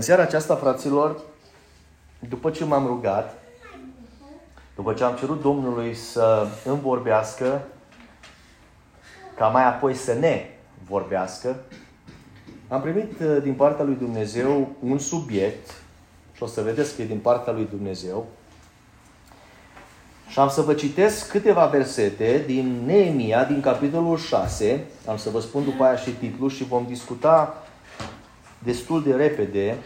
În seara aceasta, fraților, după ce m-am rugat, după ce am cerut Domnului să îmi vorbească, ca mai apoi să ne vorbească, am primit uh, din partea lui Dumnezeu un subiect și o să vedeți că e din partea lui Dumnezeu. Și am să vă citesc câteva versete din Neemia, din capitolul 6. Am să vă spun după aia și titlul și vom discuta destul de repede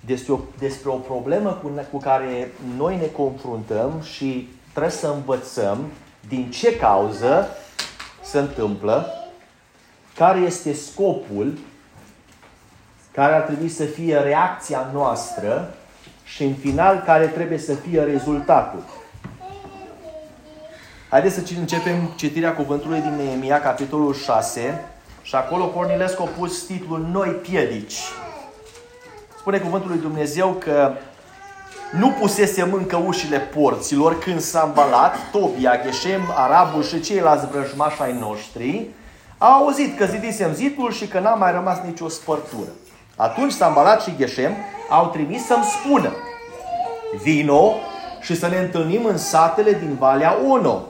despre o, despre o problemă cu, cu care noi ne confruntăm și trebuie să învățăm din ce cauză se întâmplă, care este scopul, care ar trebui să fie reacția noastră și în final care trebuie să fie rezultatul. Haideți să începem citirea cuvântului din Neemia, capitolul 6, și acolo Cornilescu a pus titlul Noi piedici. Spune cuvântul lui Dumnezeu că nu pusese încă ușile porților când s-a îmbalat Tobia, Geshem, Arabul și ceilalți vrăjmași ai noștri, au auzit că zidisem zidul și că n-a mai rămas nicio spărtură. Atunci s-a îmbalat și Geshem au trimis să-mi spună Vino și să ne întâlnim în satele din Valea Ono.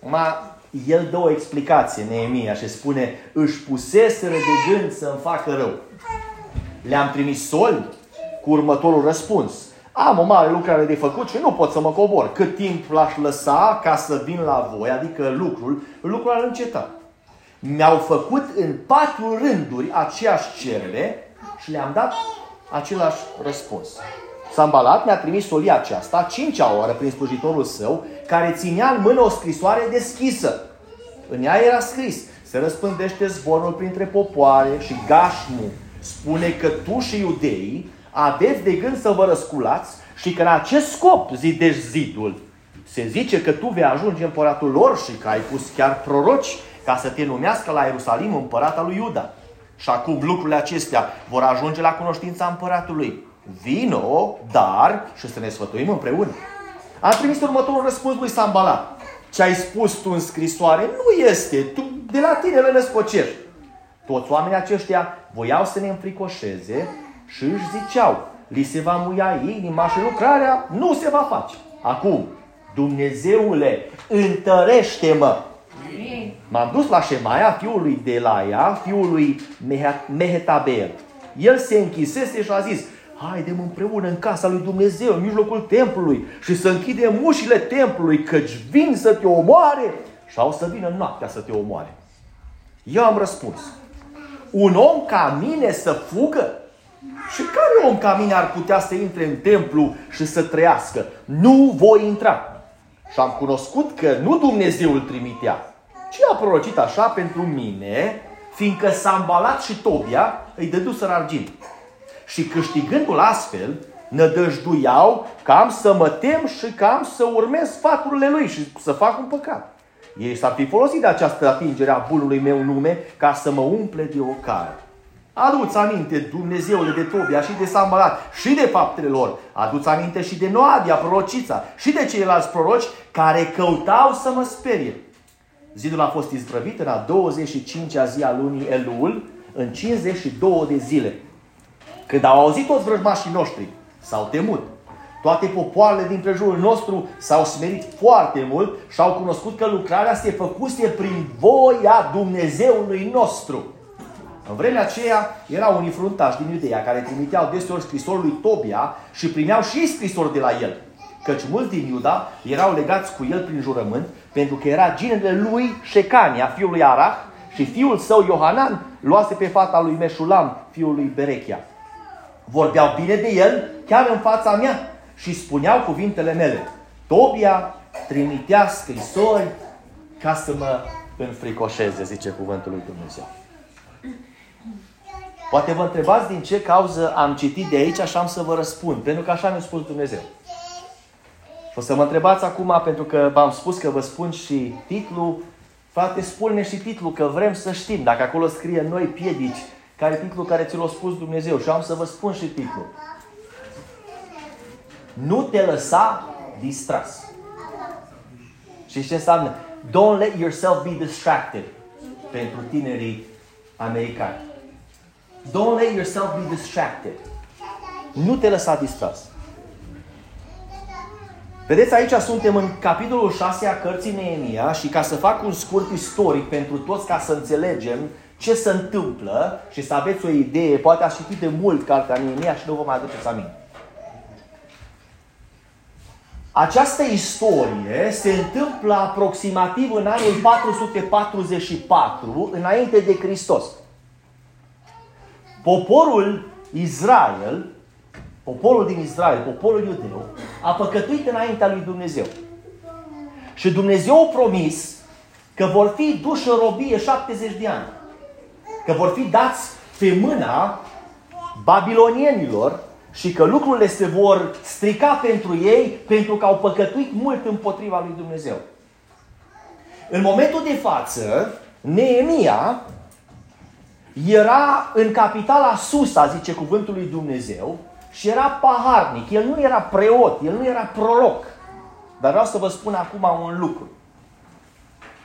Ma, el dă o explicație, Neemia, și spune își puseseră de gând să-mi facă rău. Le-am trimis soli cu următorul răspuns. Am o mare lucrare de făcut și nu pot să mă cobor. Cât timp l-aș lăsa ca să vin la voi, adică lucrul, lucrul ar înceta. Mi-au făcut în patru rânduri aceeași cerere și le-am dat același răspuns. Sambalat mi-a trimis solia aceasta, cincea oră, prin slujitorul său, care ținea în mână o scrisoare deschisă. În ea era scris, se răspândește zborul printre popoare și gașmu spune că tu și iudeii aveți de gând să vă răsculați și că în acest scop zidești zidul. Se zice că tu vei ajunge împăratul lor și că ai pus chiar proroci ca să te numească la Ierusalim împărat al lui Iuda. Și acum lucrurile acestea vor ajunge la cunoștința împăratului. Vino, dar, și să ne sfătuim împreună. A trimis următorul răspuns lui Sambalat. Ce ai spus tu în scrisoare nu este. Tu de la tine le născocești. Toți oamenii aceștia voiau să ne înfricoșeze și își ziceau, li se va muia inima și lucrarea nu se va face. Acum, Dumnezeule, întărește-mă! M-am dus la Shemaia, fiul lui Delaia, fiul lui Mehetabel. El se închisese și a zis, haidem împreună în casa lui Dumnezeu, în mijlocul templului și să închidem ușile templului, căci vin să te omoare și au să vină noaptea să te omoare. Eu am răspuns, un om ca mine să fugă? Și care om ca mine ar putea să intre în templu și să trăiască? Nu voi intra. Și am cunoscut că nu Dumnezeu îl trimitea, ci a prorocit așa pentru mine, fiindcă s-a îmbalat și Tobia îi dăduseră argint. Și câștigându-l astfel, nădăjduiau că am să mă tem și că am să urmez sfaturile lui și să fac un păcat. Ei s-ar fi folosit de această atingere a bunului meu nume ca să mă umple de o cară. Aduți aminte, Dumnezeule, de Tobia și de Sambalat și de faptele lor. Aduți aminte și de Noadia, prorocița, și de ceilalți proroci care căutau să mă sperie. Zidul a fost izbrăvit în a 25-a zi a lunii Elul, în 52 de zile. Când au auzit toți vrăjmașii noștri, s-au temut. Toate popoarele din prejurul nostru s-au smerit foarte mult și au cunoscut că lucrarea se făcuse prin voia Dumnezeului nostru. În vremea aceea erau unii fruntași din Iudeea care trimiteau deseori scrisori lui Tobia și primeau și scrisori de la el. Căci mulți din Iuda erau legați cu el prin jurământ, pentru că era ginele lui Shecania, fiul lui Arach, și fiul său Iohanan luase pe fata lui Meșulam, fiul lui Berechia. Vorbeau bine de el chiar în fața mea și spuneau cuvintele mele. Tobia trimitea scrisori ca să mă înfricoșeze, zice cuvântul lui Dumnezeu. Poate vă întrebați din ce cauză am citit de aici, așa am să vă răspund. Pentru că așa mi-a spus Dumnezeu. Și o să mă întrebați acum, pentru că v-am spus că vă spun și titlul. Frate, spune și titlul, că vrem să știm. Dacă acolo scrie noi piedici, care e titlul care ți l-a spus Dumnezeu. Și am să vă spun și titlul. Nu te lăsa distras. Și ce înseamnă? Don't let yourself be distracted pentru tinerii americani. Don't let yourself be distracted. Nu te lăsa distras. Vedeți, aici suntem în capitolul 6 a cărții Neemia și ca să fac un scurt istoric pentru toți ca să înțelegem ce se întâmplă și să aveți o idee, poate ați citit de mult cartea Neemia și nu vă mai aduceți aminte. Această istorie se întâmplă aproximativ în anul 444 înainte de Hristos. Poporul Israel, poporul din Israel, poporul iudeu, a păcătuit înaintea lui Dumnezeu. Și Dumnezeu a promis că vor fi duși în robie 70 de ani. Că vor fi dați pe mâna babilonienilor și că lucrurile se vor strica pentru ei pentru că au păcătuit mult împotriva lui Dumnezeu. În momentul de față, Neemia era în capitala Susa, zice cuvântul lui Dumnezeu, și era paharnic. El nu era preot, el nu era proroc. Dar vreau să vă spun acum un lucru.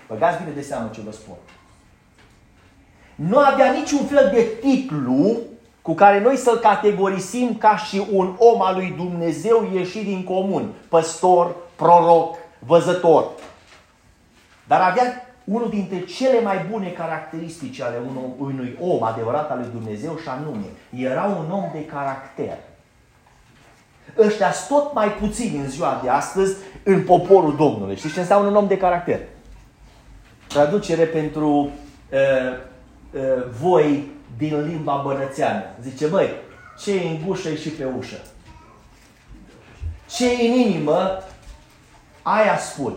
Băgați bine de seamă ce vă spun. Nu avea niciun fel de titlu cu care noi să-l categorisim ca și un om al lui Dumnezeu ieșit din comun. Păstor, proroc, văzător. Dar avea unul dintre cele mai bune caracteristici ale unui om adevărat al lui Dumnezeu și anume, era un om de caracter. Ăștia sunt tot mai puțini în ziua de astăzi în poporul Domnului. Știți ce înseamnă un om de caracter? Traducere pentru uh, uh, voi din limba bănățeană. Zice, băi, ce e în gușă și pe ușă. Ce e în inimă, aia spun.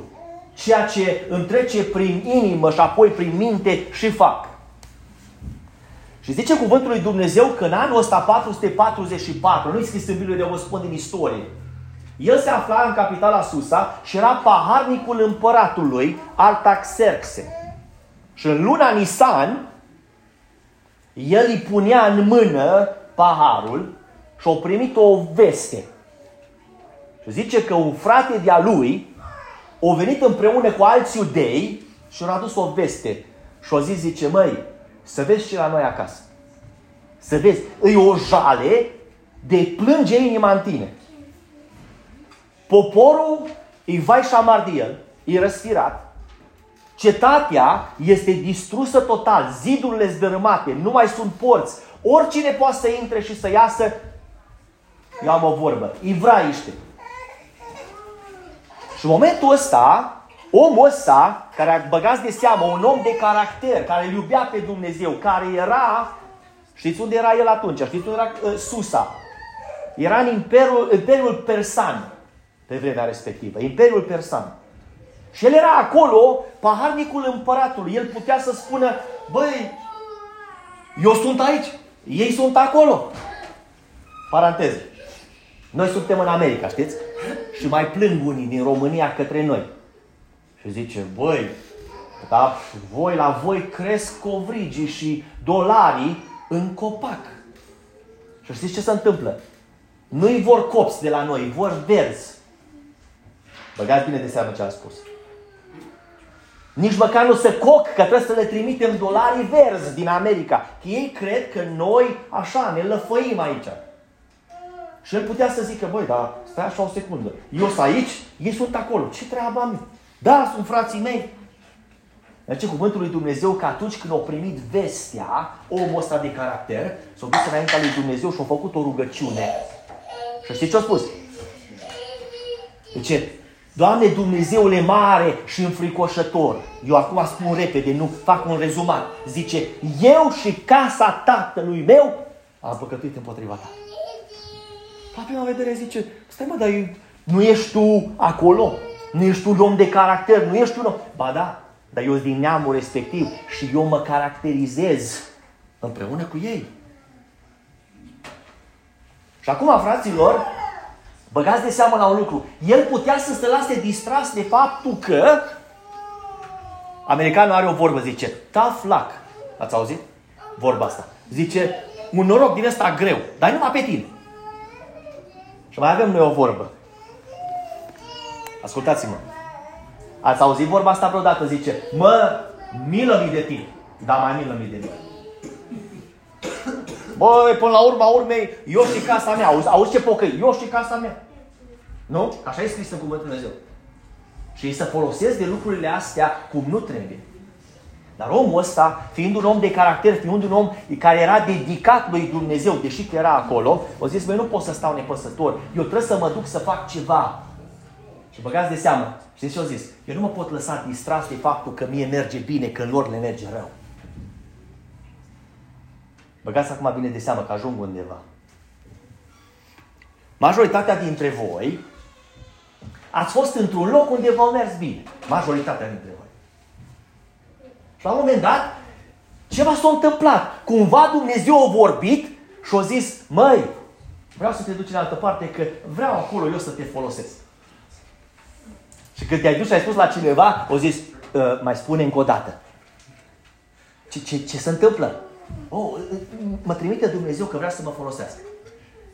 Ceea ce îmi trece prin inimă și apoi prin minte și fac. Și zice cuvântul lui Dumnezeu că în anul ăsta 444, nu-i scris în Biblie de o spun din istorie, el se afla în capitala Susa și era paharnicul împăratului Artaxerxe. Și în luna Nisan, el îi punea în mână paharul și a primit o veste. Și zice că un frate de-a lui a venit împreună cu alți iudei și a adus o veste. Și a zis, zice, măi, să vezi ce la noi acasă. Să vezi, îi o jale de plânge inima în tine. Poporul îi vai și amar de el, e răsfirat, Cetatea este distrusă total, zidurile zdărâmate, nu mai sunt porți. Oricine poate să intre și să iasă, eu am o vorbă, ivraiște. Și în momentul ăsta, omul ăsta, care a băgat de seamă, un om de caracter, care îl iubea pe Dumnezeu, care era, știți unde era el atunci? Știți unde era uh, Susa? Era în Imperiul, Imperiul Persan, pe vremea respectivă, Imperiul Persan. Și el era acolo, paharnicul împăratului. El putea să spună, băi, eu sunt aici, ei sunt acolo. Paranteză. Noi suntem în America, știți? Și mai plâng unii din România către noi. Și zice, băi, da, voi la voi cresc covrigii și dolarii în copac. Și știți ce se întâmplă? Nu-i vor copți de la noi, vor verzi. Băgați bine de seamă ce am spus. Nici măcar nu se coc că trebuie să le trimitem dolarii verzi din America. Că ei cred că noi așa ne lăfăim aici. Și el putea să zică, băi, dar stai așa o secundă. Eu sunt aici, ei sunt acolo. Ce treabă am eu? Da, sunt frații mei. Deci cuvântul lui Dumnezeu că atunci când au primit vestea, omul ăsta de caracter, s-a dus înaintea lui Dumnezeu și a făcut o rugăciune. Și știți ce a spus? Deci, Doamne, Dumnezeule mare și înfricoșător. Eu acum spun repede, nu fac un rezumat. Zice, eu și casa tatălui meu am păcătuit împotriva ta. La prima vedere zice, stai mă, dar nu ești tu acolo? Nu ești tu un om de caracter? Nu ești tu un om? Ba da, dar eu sunt din neamul respectiv și eu mă caracterizez împreună cu ei. Și acum, fraților, Băgați de seamă la un lucru. El putea să se lase distras de faptul că americanul are o vorbă, zice, tough luck. Ați auzit? Vorba asta. Zice, un noroc din ăsta greu, dar numai pe tine. Și mai avem noi o vorbă. Ascultați-mă. Ați auzit vorba asta vreodată? Zice, mă, milă-mi de tine, dar mai milă-mi de mine. Băi, până la urma urmei, eu și casa mea. Auzi, auzi ce pocăi? Eu și casa mea. Nu? Așa e scris în Cuvântul Dumnezeu. Și ei să folosesc de lucrurile astea cum nu trebuie. Dar omul ăsta, fiind un om de caracter, fiind un om care era dedicat lui Dumnezeu, deși că era acolo, o zis, băi, nu pot să stau nepăsător, eu trebuie să mă duc să fac ceva. Și băgați de seamă, știți ce au zis? Eu nu mă pot lăsa distras de faptul că mie merge bine, că lor le merge rău. Băgați acum bine de seamă că ajung undeva. Majoritatea dintre voi ați fost într-un loc unde v-au mers bine. Majoritatea dintre voi. Și la un moment dat, ceva s-a întâmplat. Cumva Dumnezeu a vorbit și a zis, măi, vreau să te duci în altă parte, că vreau acolo eu să te folosesc. Și când te-ai dus și ai spus la cineva, o zis, ă, mai spune încă o dată. Ce, ce, ce se întâmplă? Oh, mă trimite Dumnezeu că vrea să mă folosească.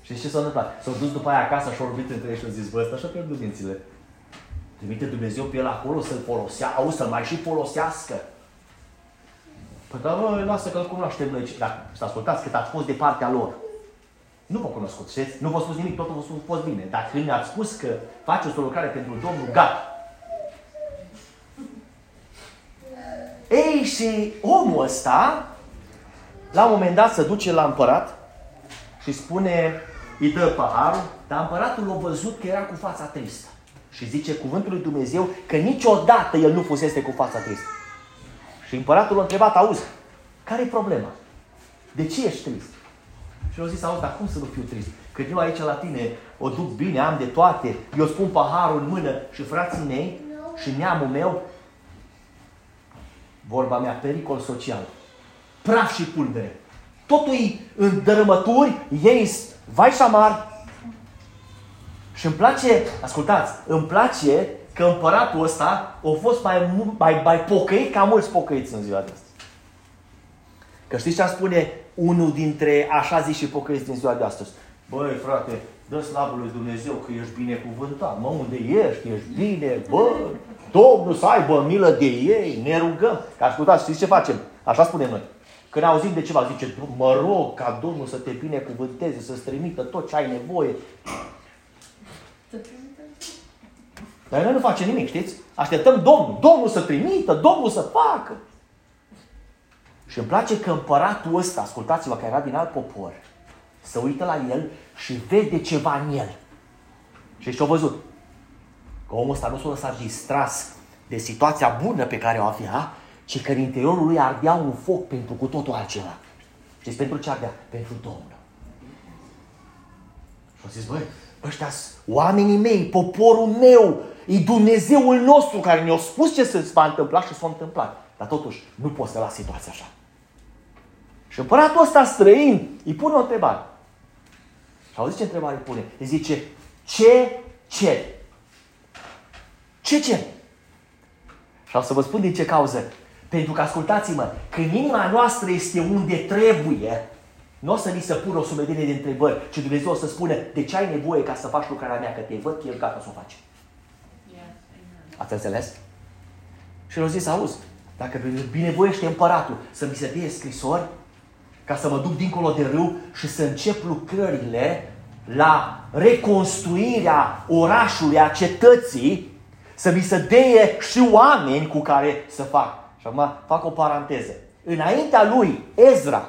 Și ce s-a întâmplat? S-au dus după aia acasă și au vorbit între ei și au zis, bă, ăsta așa pierdut mințile. Trimite Dumnezeu pe el acolo să-l folosească, au să-l mai și folosească. Păi da, bă, lasă că-l cunoaștem noi. Dar să ascultați că ați fost de partea lor. Nu vă cunoscut, știți? Nu v-a spus nimic, totul v-a fost bine. Dar când mi-ați spus că faceți o lucrare pentru Domnul, gata. Ei, și omul ăsta, la un moment dat, se duce la împărat și spune, îi dă paharul, dar împăratul a văzut că era cu fața tristă. Și zice cuvântul lui Dumnezeu că niciodată el nu fusese cu fața tristă. Și împăratul a întrebat, auzi, care e problema? De ce ești trist? Și au zis, auzi, dar cum să nu fiu trist? Că eu aici la tine o duc bine, am de toate, eu spun paharul în mână și frații mei și neamul meu, vorba mea, pericol social, praf și pulbere. Totul e în dărâmături, ei vai și șamar. Și îmi place, ascultați, îmi place că împăratul ăsta a fost mai, mai, mai pocăit ca mulți pocăiți în ziua de astăzi. Că știți ce am spune unul dintre așa zis și pocăiți din ziua de astăzi? Băi, frate, dă slavă lui Dumnezeu că ești binecuvântat. Mă, unde ești? Ești bine? Bă, Domnul să aibă milă de ei, ne rugăm. Că ascultați, știți ce facem? Așa spunem noi. Când auzim de ceva, zice, mă rog ca Domnul să te binecuvânteze, să-ți trimită tot ce ai nevoie. Dar noi nu facem nimic, știți? Așteptăm Domnul. Domnul să trimită, Domnul să facă. Și îmi place că împăratul ăsta, ascultați-vă, care era din alt popor, să uită la el și vede ceva în el. Și ce-a văzut? Că omul ăsta nu s-a lăsat distras de situația bună pe care o avea, ci că în interiorul lui ardea un foc pentru cu totul altceva. Știți pentru ce ardea? Pentru Domnul. Și au zis, băi, ăștia oamenii mei, poporul meu, e Dumnezeul nostru care ne-a spus ce se va întâmpla și s-a întâmplat. Dar totuși, nu poți să las situația așa. Și împăratul ăsta străin îi pune o întrebare. Și auziți ce întrebare îi pune? Îi zice, ce cer? Ce cer? Și o să vă spun din ce cauză. Pentru că, ascultați-mă, când inima noastră este unde trebuie, nu o să ni se pună o sumedenie de întrebări, ci Dumnezeu o să spune de ce ai nevoie ca să faci lucrarea mea, că te văd că El gata să o faci. Ați înțeles? Și el a zis, auzi, dacă binevoiește împăratul să mi se dea scrisori, ca să mă duc dincolo de râu și să încep lucrările la reconstruirea orașului, a cetății, să mi se deie și oameni cu care să fac. Și acum fac o paranteză. Înaintea lui, Ezra,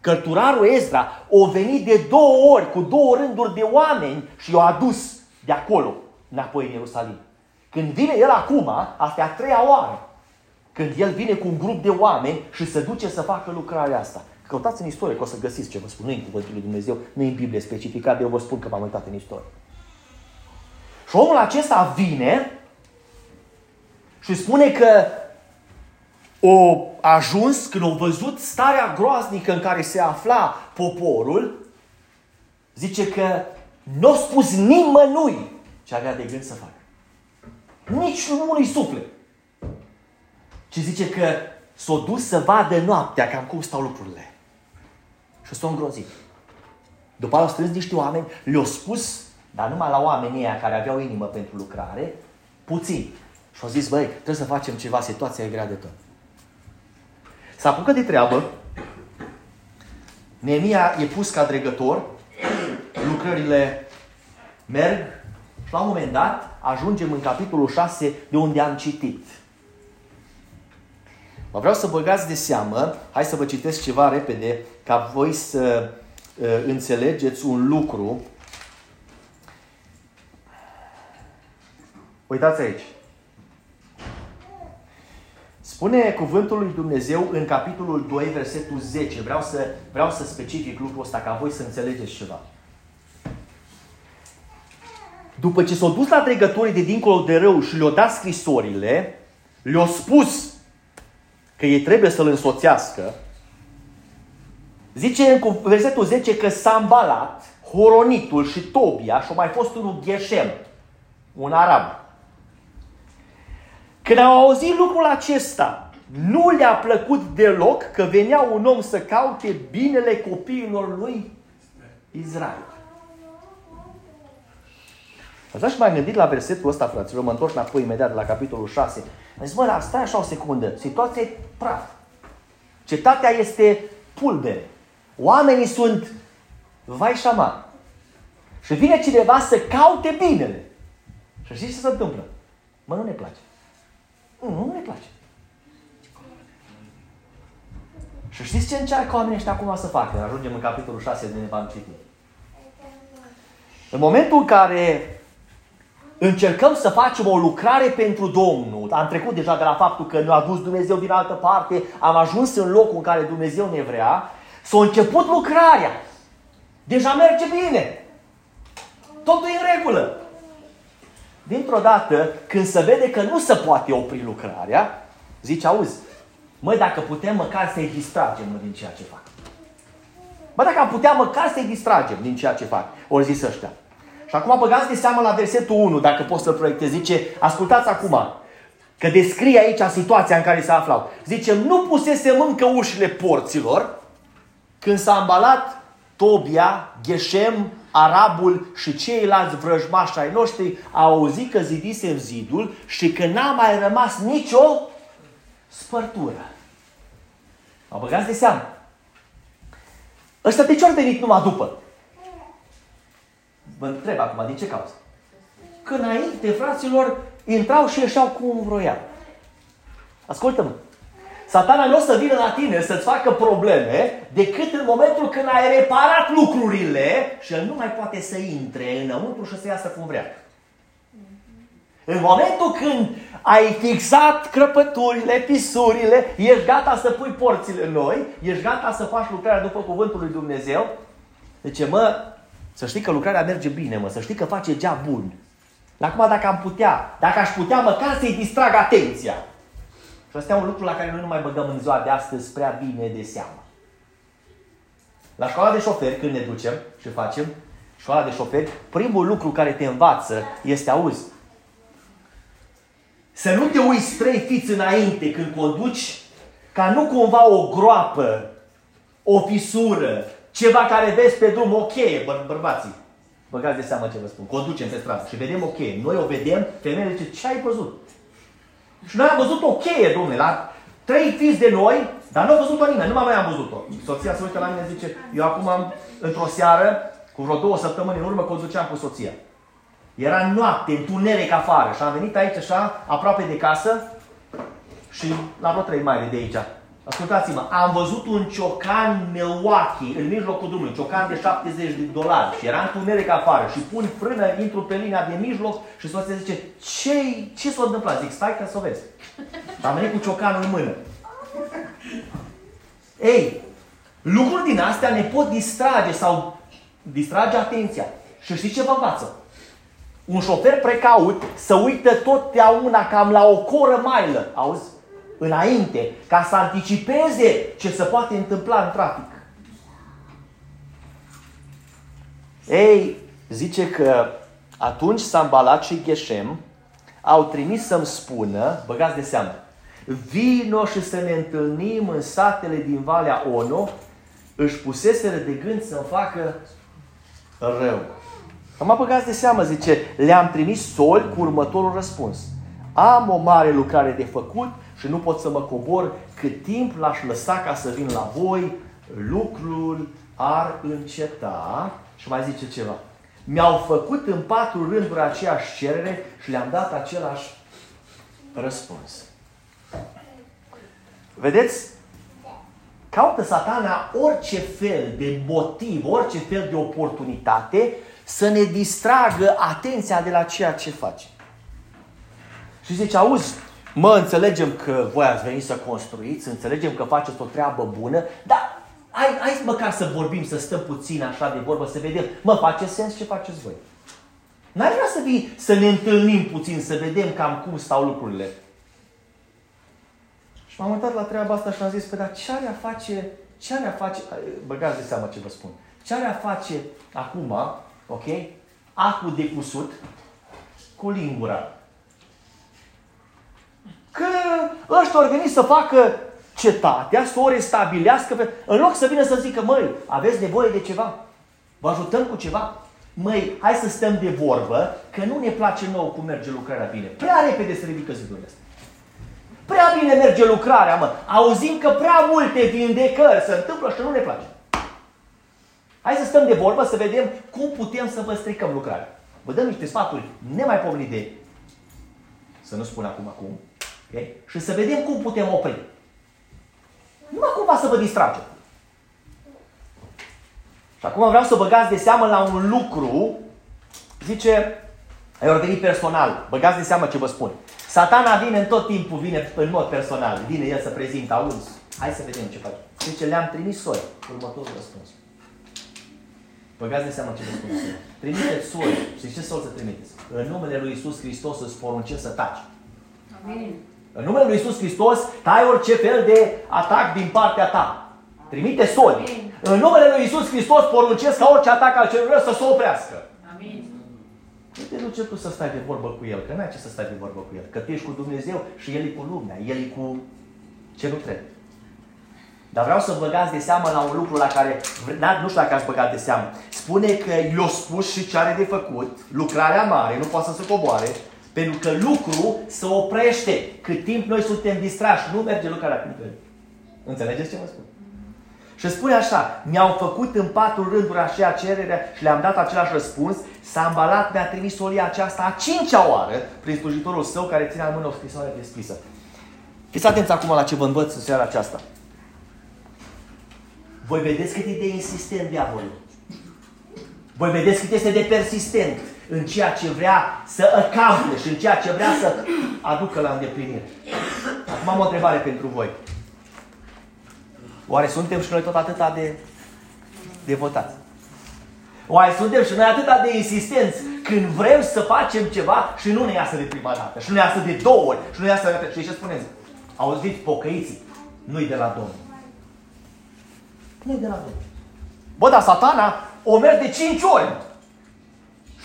cărturarul Ezra, o venit de două ori, cu două rânduri de oameni și i-a adus de acolo, înapoi în Ierusalim. Când vine el acum, asta e a treia oară, când el vine cu un grup de oameni și se duce să facă lucrarea asta. Căutați în istorie, că o să găsiți ce vă spun. Nu în cuvântul lui Dumnezeu, nu în Biblie specificat, eu vă spun că m-am uitat în istorie. Și omul acesta vine și spune că o ajuns, când au văzut starea groaznică în care se afla poporul, zice că nu a spus nimănui ce avea de gând să facă. Nici unui suflet. Și zice că s-a dus să vadă noaptea cam cum stau lucrurile. Și s-a îngrozit. După au strâns niște oameni, le-au spus, dar numai la oamenii ăia care aveau inimă pentru lucrare, puțin. Și au zis, băi, trebuie să facem ceva, situația e grea de tot. S-a apucat de treabă Neemia e pus ca dregător, lucrările merg și la un moment dat ajungem în capitolul 6 de unde am citit. Mă vreau să băgați de seamă, hai să vă citesc ceva repede, ca voi să uh, înțelegeți un lucru. Uitați aici. Spune cuvântul lui Dumnezeu în capitolul 2, versetul 10. Vreau să, vreau să specific lucrul ăsta ca voi să înțelegeți ceva. După ce s-au dus la dregătorii de dincolo de rău și le-au dat scrisorile, le-au spus că ei trebuie să-l însoțească, zice în versetul 10 că s-a îmbalat Horonitul și Tobia și a mai fost unul Geshem, un arab. Când au auzit lucrul acesta, nu le-a plăcut deloc că venea un om să caute binele copiilor lui Israel. Ați așa mai gândit la versetul ăsta, fraților, mă întorc înapoi imediat la capitolul 6. Am zis, mă, dar stai așa o secundă, situația e praf. Cetatea este pulbere. Oamenii sunt vai șaman. Și vine cineva să caute binele. Și știți ce se întâmplă? Mă, nu ne place. Nu, nu ne place. Și știți ce încearcă oamenii ăștia acum să facă? Ajungem în capitolul 6 de ne citi. În momentul în care încercăm să facem o lucrare pentru Domnul, am trecut deja de la faptul că ne-a dus Dumnezeu din altă parte, am ajuns în locul în care Dumnezeu ne vrea, s-a început lucrarea. Deja merge bine. Totul e în regulă. Dintr-o dată, când se vede că nu se poate opri lucrarea, zice, auzi, măi, dacă putem măcar să-i distragem din ceea ce fac. Mă, dacă am putea măcar să-i distragem din ceea ce fac. Ori zis ăștia. Și acum băgați de seamă la versetul 1, dacă poți să-l proiectezi. Zice, ascultați acum, că descrie aici situația în care se aflau. Zice, nu pusese încă ușile porților când s-a îmbalat Tobia, Geshem, Arabul și ceilalți vrăjmași ai noștri au auzit că zidisem zidul și că n-a mai rămas nicio spărtură. Mă băgați de seamă. Ăsta de ce ori venit numai după? Vă întreb acum, din ce cauză? Că înainte, fraților, intrau și ieșeau cum vroiau. Ascultă-mă. Satana nu o să vină la tine să-ți facă probleme decât în momentul când ai reparat lucrurile și el nu mai poate să intre înăuntru și să iasă cum vrea. În momentul când ai fixat crăpăturile, pisurile, ești gata să pui porțile noi, ești gata să faci lucrarea după cuvântul lui Dumnezeu, zice, mă, să știi că lucrarea merge bine, mă, să știi că face gea bun. Acum dacă am putea, dacă aș putea măcar să-i distrag atenția. Și asta e un lucru la care noi nu mai băgăm în ziua de astăzi prea bine de seamă. La școala de șoferi, când ne ducem și facem școala de șoferi, primul lucru care te învață este, auzi, să nu te uiți trei fiți înainte când conduci, ca nu cumva o groapă, o fisură, ceva care vezi pe drum, ok, bă, bărbații. Băgați de seama ce vă spun. Conducem pe stradă și vedem ok. Noi o vedem, femeile zice, ce ai văzut? Și noi am văzut o cheie, domnule, la trei fiți de noi, dar nu a văzut-o nimeni, numai noi am văzut-o. Soția se uită la mine zice, eu acum am, într-o seară, cu vreo două săptămâni în urmă, conduceam cu soția. Era noapte, întuneric afară și am venit aici așa, aproape de casă și la vreo trei mai de aici. Ascultați-mă, am văzut un ciocan Milwaukee în mijlocul drumului, ciocan de 70 de dolari și era întuneric afară și pun frână, intru pe linia de mijloc și soția zice, ce, ce s-a întâmplat? Zic, stai ca să o vezi. Am venit cu ciocanul în mână. Ei, lucruri din astea ne pot distrage sau distrage atenția. Și știți ce vă învață? Un șofer precaut să uită totdeauna cam la o coră mailă. Auzi? Înainte, ca să anticipeze ce se poate întâmpla în trafic. Ei, zice că atunci Sambalat și Geshem au trimis să-mi spună, băgați de seamă, vino și să ne întâlnim în satele din Valea Ono, își puseseră de gând să-mi facă rău. Am băgați de seamă, zice, le-am trimis soli cu următorul răspuns. Am o mare lucrare de făcut și nu pot să mă cobor cât timp l-aș lăsa ca să vin la voi, lucrul ar înceta și mai zice ceva. Mi-au făcut în patru rânduri aceeași cerere și le-am dat același răspuns. Vedeți? Caută satana orice fel de motiv, orice fel de oportunitate să ne distragă atenția de la ceea ce face. Și zice, auzi, mă, înțelegem că voi ați venit să construiți, înțelegem că faceți o treabă bună, dar hai, hai măcar să vorbim, să stăm puțin așa de vorbă, să vedem, mă, face sens ce faceți voi. N-ar vrea să vii să ne întâlnim puțin, să vedem cam cum stau lucrurile. Și m-am uitat la treaba asta și am zis, păi, dar ce are a face, ce are a face, băgați de seama ce vă spun, ce are a face acum, ok, acul de cusut cu lingura. Că ăștia au venit să facă cetatea, să o restabilească, în loc să vină să zică, măi, aveți nevoie de ceva? Vă ajutăm cu ceva? Măi, hai să stăm de vorbă, că nu ne place nou cum merge lucrarea bine. Prea repede se ridică zidurile astea. Prea bine merge lucrarea, mă. Auzim că prea multe vindecări se întâmplă și nu ne place. Hai să stăm de vorbă să vedem cum putem să vă stricăm lucrarea. Vă dăm niște sfaturi nemaipomenite de să nu spun acum acum, okay? și să vedem cum putem opri. Nu cumva să vă distragem. Și acum vreau să băgați de seamă la un lucru, zice, ai ordinit personal, băgați de seamă ce vă spun. Satana vine în tot timpul, vine în mod personal, vine el să prezintă, auzi, hai să vedem ce face. Zice, le-am trimis soi, următorul răspuns. Băgați de seamă ce vă spun. Trimiteți soi, și ce sol să trimiteți? În numele Lui Isus Hristos îți poruncesc să taci. Amin. În numele Lui Isus Hristos, tai orice fel de atac din partea ta. Trimite soli. În numele Lui Isus Hristos poruncesc ca orice atac al celor să se oprească. Amin. Nu te duce tu să stai de vorbă cu El, că n-ai ce să stai de vorbă cu El. Că tu ești cu Dumnezeu și El e cu lumea, El e cu ce nu trebuie. Dar vreau să băgați de seamă la un lucru la care, nu știu dacă ați băgat de seamă. Spune că i-a spus și ce are de făcut, lucrarea mare, nu poate să se coboare, pentru că lucru se oprește cât timp noi suntem distrași. Nu merge lucrarea pentru el. Înțelegeți ce vă spun? Și spune așa, mi-au făcut în patru rânduri aceea cerere și le-am dat același răspuns, s-a îmbalat, mi-a trimis solia aceasta a cincea oară prin slujitorul său care ține în mână o scrisoare deschisă. Fiți atenți acum la ce vă învăț în seara aceasta. Voi vedeți cât e de insistent diavolul. Voi vedeți cât este de persistent în ceea ce vrea să acample și în ceea ce vrea să aducă la îndeplinire. Acum am o întrebare pentru voi. Oare suntem și noi tot atâta de devotați? Oare suntem și noi atâta de insistenți când vrem să facem ceva și nu ne iasă de prima dată, și nu ne iasă de două ori, și nu ne iasă de... Și ce spuneți? Auziți, pocăiții, nu-i de la Domnul. Nu-i de la Domnul. Bă, dar satana o merge de cinci ori.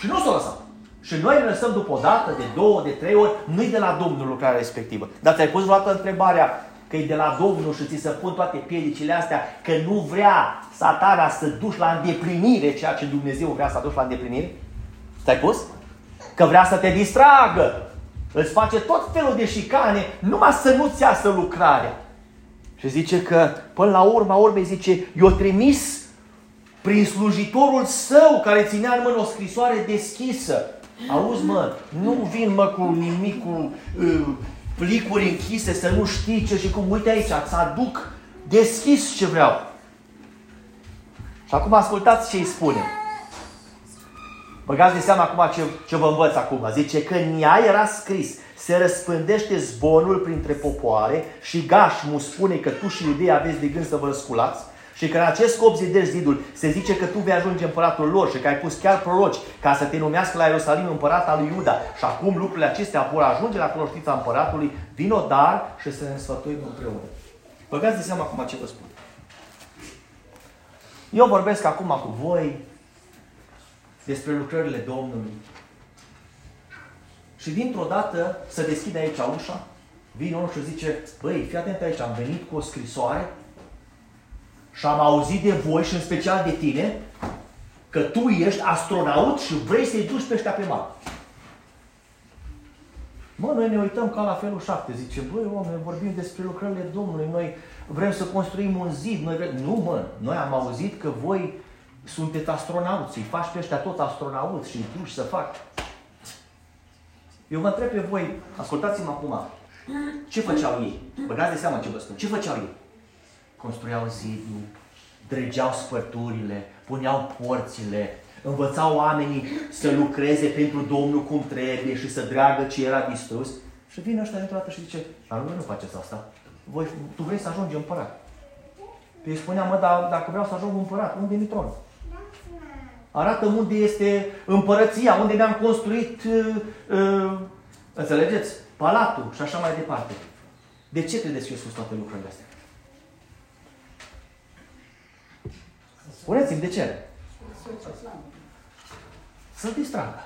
Și nu s-o lăsat. Și noi ne lăsăm după o dată, de două, de trei ori, nu-i de la Domnul lucrarea respectivă. Dar ți-ai pus vreodată întrebarea că e de la Domnul și ți se pun toate piedicile astea, că nu vrea satana să duci la îndeplinire ceea ce Dumnezeu vrea să duci la îndeplinire? Ți-ai pus? Că vrea să te distragă. Îți face tot felul de șicane numai să nu-ți iasă lucrarea. Și zice că, până la urma urmei, zice, eu trimis prin slujitorul său care ținea în mână o scrisoare deschisă. Auzi, mă, nu vin, mă, cu nimic, cu uh, plicuri închise, să nu știi ce și cum. Uite aici, să aduc deschis ce vreau. Și acum ascultați ce îi spune. Băgați de seama acum ce, ce vă învăț acum. Zice că în ea era scris, se răspândește zbonul printre popoare și Gașmu spune că tu și iudei aveți de gând să vă răsculați și că în acest scop zidești zidul, se zice că tu vei ajunge împăratul lor și că ai pus chiar proroci ca să te numească la Ierusalim împărat al lui Iuda. Și acum lucrurile acestea vor ajunge la cunoștința împăratului, vino dar și să ne sfătuim împreună. Băgați de seama acum ce vă spun. Eu vorbesc acum cu voi despre lucrările Domnului. Și dintr-o dată să deschide aici ușa, vine unul și zice, băi, fii atent aici, am venit cu o scrisoare și am auzit de voi și în special de tine că tu ești astronaut și vrei să-i duci pe ăștia pe Marte. Mă, noi ne uităm ca la felul 7. Zice, băi, oameni, vorbim despre lucrările Domnului. Noi vrem să construim un zid. Noi vrem... Nu, mă, noi am auzit că voi sunteți astronauți. Îi faci pe ăștia tot astronauți și îi duci să fac. Eu vă întreb pe voi, ascultați-mă acum, ce făceau ei? Băgați de seama ce vă spun. Ce făceau ei? Construiau zidul, dregeau spărturile, puneau porțile, învățau oamenii să lucreze pentru Domnul cum trebuie și să dreagă ce era distrus. Și vine ăștia dintr-o dată și zice, dar nu faceți asta. Voi, tu vrei să ajungi împărat. Pe îi spunea, mă, dar dacă vreau să ajung împărat, unde e tron? Arată unde este împărăția, unde ne-am construit, uh, uh, înțelegeți, palatul și așa mai departe. De ce credeți că eu spus toate lucrurile astea? Spuneți-mi de ce? Să-l distragă.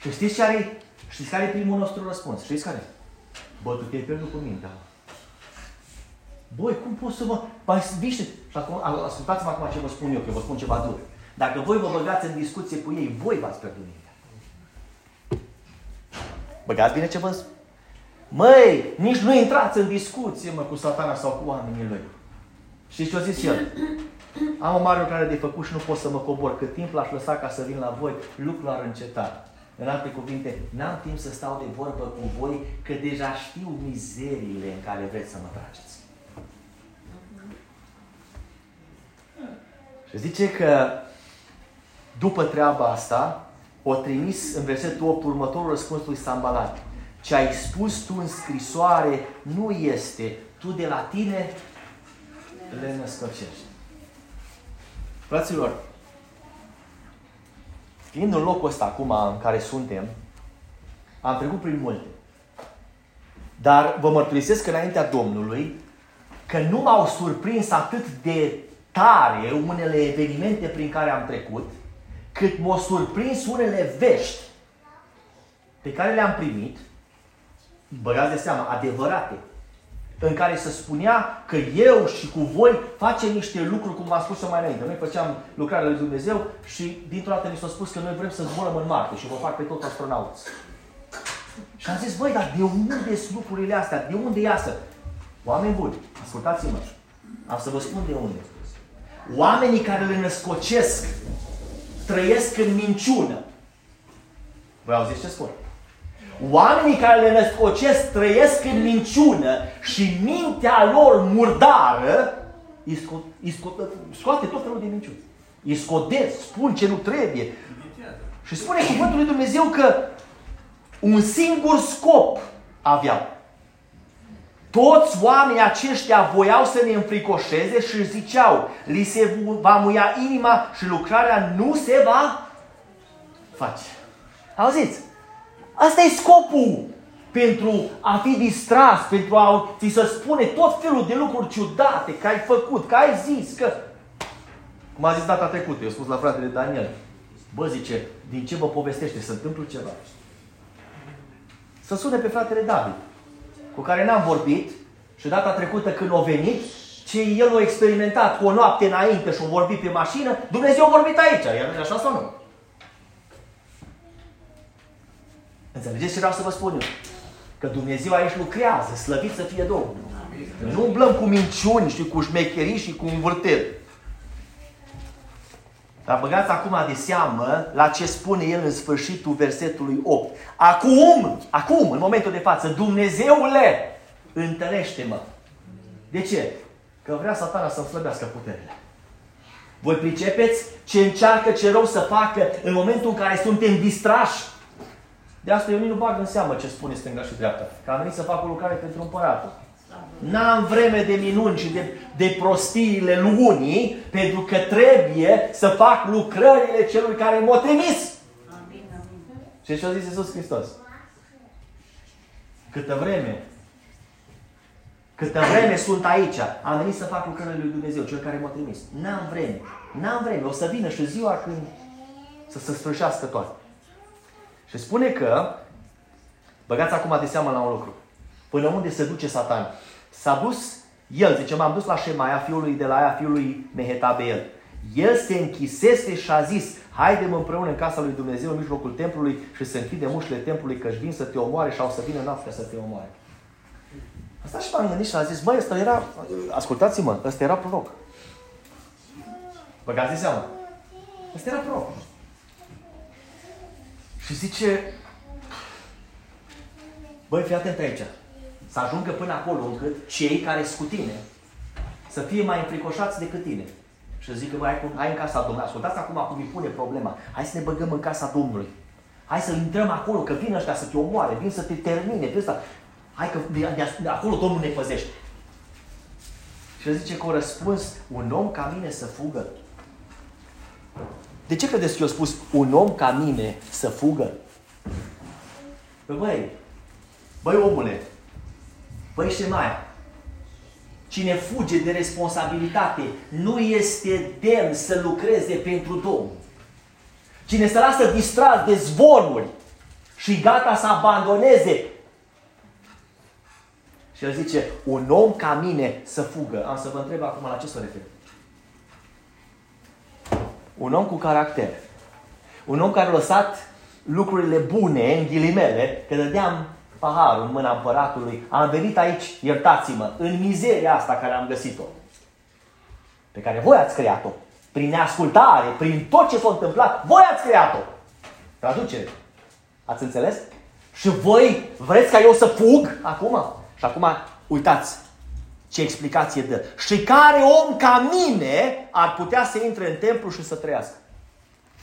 Și știți ce are? Știți care e primul nostru răspuns? Știți care? Bă, tu te-ai pierdut cu mintea. Băi, cum poți să mă... Păi, viște. Și acum, ascultați-mă acum ce vă spun eu, că vă spun ceva dur. Dacă voi vă băgați în discuție cu ei, voi v-ați pierdut mintea. Băgați bine ce vă spun. Măi, nici nu intrați în discuție, mă, cu satana sau cu oamenii lui. Știți ce a zis el? Am o mare lucrare de făcut și nu pot să mă cobor. Cât timp l-aș lăsa ca să vin la voi, lucrul ar înceta. În alte cuvinte, n-am timp să stau de vorbă cu voi, că deja știu mizeriile în care vreți să mă trageți. Și zice că după treaba asta, o trimis în versetul 8 următorul răspuns lui Sambalat. Ce ai spus tu în scrisoare nu este. Tu de la tine le născocești. Fraților, fiind în locul ăsta acum în care suntem, am trecut prin multe. Dar vă mărturisesc înaintea Domnului că nu m-au surprins atât de tare unele evenimente prin care am trecut, cât m-au surprins unele vești pe care le-am primit, băgați de seama, adevărate, în care se spunea că eu și cu voi facem niște lucruri, cum am spus eu mai înainte. Noi făceam lucrarea lui Dumnezeu și dintr-o dată ni s-a spus că noi vrem să zburăm în Marte și vă fac pe tot astronauți. Și am zis, băi, dar de unde sunt lucrurile astea? De unde iasă? Oameni buni, ascultați-mă. Am să vă spun de unde. Oamenii care le născocesc trăiesc în minciună. Voi auziți ce spun? Oamenii care le născocesc trăiesc în minciună și mintea lor murdară îi, scot, îi scot, scoate tot felul de minciuni. Îi scodesc, spun ce nu trebuie. Și spune cuvântul lui Dumnezeu că un singur scop aveau. Toți oamenii aceștia voiau să ne înfricoșeze și ziceau, li se va muia inima și lucrarea nu se va face. Auziți? Asta e scopul pentru a fi distras, pentru a ți să spune tot felul de lucruri ciudate că ai făcut, că ai zis, că... Cum a zis data trecută, eu spus la fratele Daniel. Bă, zice, din ce vă povestește, se întâmplă ceva. Să sune pe fratele David, cu care n-am vorbit și data trecută când a venit, ce el a experimentat cu o noapte înainte și a vorbit pe mașină, Dumnezeu a vorbit aici. E așa sau nu? Înțelegeți ce vreau să vă spun eu? Că Dumnezeu aici lucrează, slăvit să fie Domnul. Noi nu umblăm cu minciuni și cu șmecherii și cu învârteli. Dar băgați acum de seamă la ce spune el în sfârșitul versetului 8. Acum, acum, în momentul de față, Dumnezeule, întărește-mă. De ce? Că vrea satana să-mi slăbească puterile. Voi pricepeți ce încearcă ce rău să facă în momentul în care suntem distrași de asta eu nici nu bag în seamă ce spune stânga și dreapta. Că am venit să fac o lucrare pentru împăratul. N-am vreme de minuni și de, de prostiile lunii, pentru că trebuie să fac lucrările celui care m-a trimis. Amin, amin. Și ce a zis Iisus Hristos? Câtă vreme Câtă vreme sunt aici, am venit să fac lucrările lui Dumnezeu, cel care m-a trimis. N-am vreme. N-am vreme. O să vină și ziua când să se sfârșească toate. Și spune că, băgați acum de seamă la un lucru, până unde se duce satan. S-a dus, el, zice, m-am dus la Shemaia, fiului de la aia, fiului Mehetabeel. El se închisese și a zis, haidem împreună în casa lui Dumnezeu în mijlocul templului și să închidem ușile templului că își vin să te omoare și au să vină noaptea să te omoare. Asta și m-am gândit și am zis, băi, ăsta era, ascultați-mă, ăsta era proroc. Băgați de seama. Ăsta era proroc. Și zice, băi, fii atent aici. Să ajungă până acolo încât cei care sunt cu tine să fie mai înfricoșați decât tine. Și zic că băi, hai, hai în casa Domnului. Ascultați acum cum îi pune problema. Hai să ne băgăm în casa Domnului. Hai să intrăm acolo, că vin ăștia să te omoare, vin să te termine, vin să... Hai că de, de, de acolo Domnul ne păzește. Și el zice că a răspuns, un om ca mine să fugă. De ce credeți că eu spus un om ca mine să fugă? Păi băi, băi omule, băi Șemaia, cine fuge de responsabilitate nu este demn să lucreze pentru Domnul. Cine se lasă distras de zvonuri și gata să abandoneze și el zice, un om ca mine să fugă. Am să vă întreb acum la ce să refer. Un om cu caracter. Un om care a lăsat lucrurile bune, în ghilimele, că dădeam paharul în mâna împăratului. Am venit aici, iertați-mă, în mizeria asta care am găsit-o. Pe care voi ați creat-o. Prin neascultare, prin tot ce s-a întâmplat, voi ați creat-o. Traducere. Ați înțeles? Și voi vreți ca eu să fug acum? Și acum, uitați ce explicație dă. Și care om ca mine ar putea să intre în templu și să trăiască?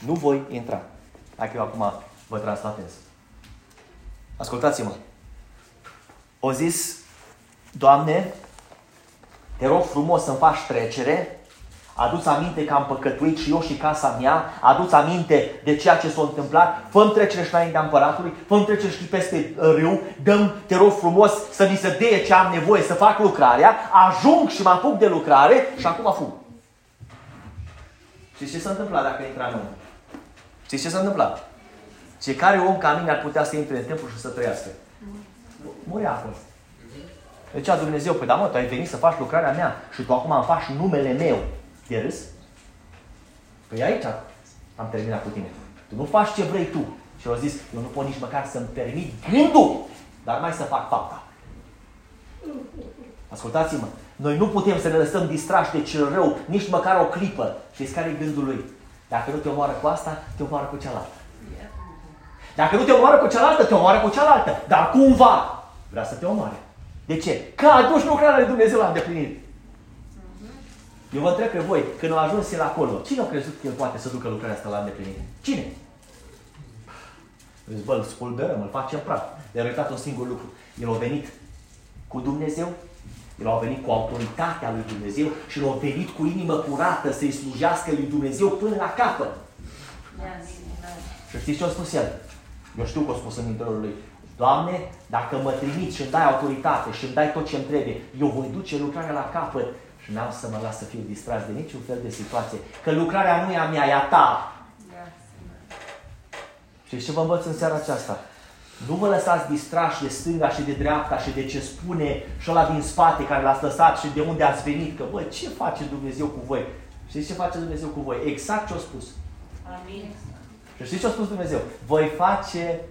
Nu voi intra. Dacă eu acum vă translatez. Ascultați-mă. O zis, Doamne, te rog frumos să-mi faci trecere Aduți aminte că am păcătuit și eu și casa mea, aduți aminte de ceea ce s-a întâmplat, fă trecere și înaintea împăratului, fă trecere și peste uh, râu, dăm, te rog frumos, să mi se dea ce am nevoie să fac lucrarea, ajung și mă apuc de lucrare și acum fug. Și ce s-a întâmplat dacă intra în om? Știți ce s-a întâmplat? Ce care om ca mine ar putea să intre în templu și să trăiască? Murea acolo. Deci Dumnezeu, păi da mă, tu ai venit să faci lucrarea mea și tu acum îmi faci numele meu. De râs? Păi aici am terminat cu tine. Tu nu faci ce vrei tu. Și au zis, eu nu pot nici măcar să-mi permit gândul, dar mai să fac fapta. Ascultați-mă, noi nu putem să ne lăsăm distrași de cel rău, nici măcar o clipă. Știți care e gândul lui? Dacă nu te omoară cu asta, te omoară cu cealaltă. Dacă nu te omoară cu cealaltă, te omoară cu cealaltă. Dar cumva vrea să te omoare. De ce? Că aduci lucrarea lui Dumnezeu la îndeplinit. Eu vă întreb pe voi, când au ajuns el acolo, cine a crezut că el poate să ducă lucrarea asta la îndeplinire? Cine? Zici, bă, îl spulberăm, îl facem praf. Le-a uitat un singur lucru. El a venit cu Dumnezeu, el a venit cu autoritatea lui Dumnezeu și el a venit cu inimă curată să-i slujească lui Dumnezeu până la capăt. Și știți ce a spus el? Eu știu că a spus în interiorul lui. Doamne, dacă mă trimiți și îmi dai autoritate și îmi dai tot ce îmi trebuie, eu voi duce lucrarea la capăt și n-am să mă las să fiu distras de niciun fel de situație. Că lucrarea nu e a mea, e a ta. Și ce vă învăț în seara aceasta? Nu vă lăsați distrași de stânga și de dreapta și de ce spune și ăla din spate care l-ați lăsat și de unde ați venit. Că, băi, ce face Dumnezeu cu voi? Știți ce face Dumnezeu cu voi? Exact ce a spus. Amin. Și știți ce a spus Dumnezeu? Voi face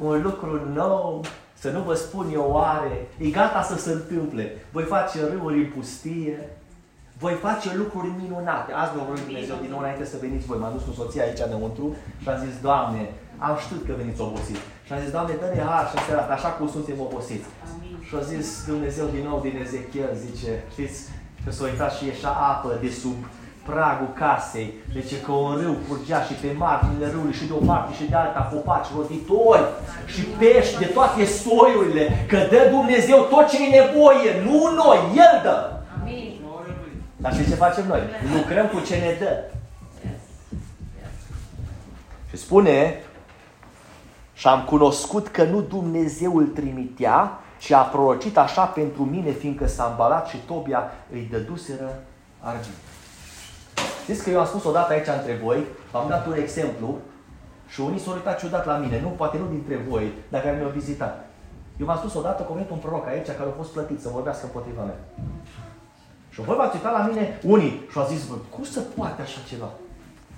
un lucru nou să nu vă spun eu oare, e gata să se întâmple. Voi face râuri în pustie, voi face lucruri minunate. Azi vă rog Dumnezeu din nou înainte să veniți voi. M-am dus cu soția aici înăuntru și am zis, Doamne, am știut că veniți obosit. Și am zis, Doamne, dă-ne har și seara așa cum suntem obosiți. Amin. Și a zis Dumnezeu din nou din Ezechiel, zice, știți, că s-a uitat și ieșa apă de sub pragul casei. Deci că un râu curgea și pe marginile râului și de o parte și de alta copaci roditori și pești de toate soiurile. Că dă Dumnezeu tot ce e nevoie, nu noi, El dă. Amin. Dar știți ce facem noi? Lucrăm cu ce ne dă. Și spune, și am cunoscut că nu Dumnezeu îl trimitea, ci a prorocit așa pentru mine, fiindcă s-a îmbalat și Tobia îi dăduseră argint. Știți că eu am spus odată aici între voi, v-am dat un exemplu și unii s-au uitat ciudat la mine, nu, poate nu dintre voi, dar care mi-au vizitat. Eu v-am spus odată că a venit un proroc aici care a fost plătit să vorbească împotriva mea. Și voi v-ați uitat la mine unii și au zis, bă, cum să poate așa ceva?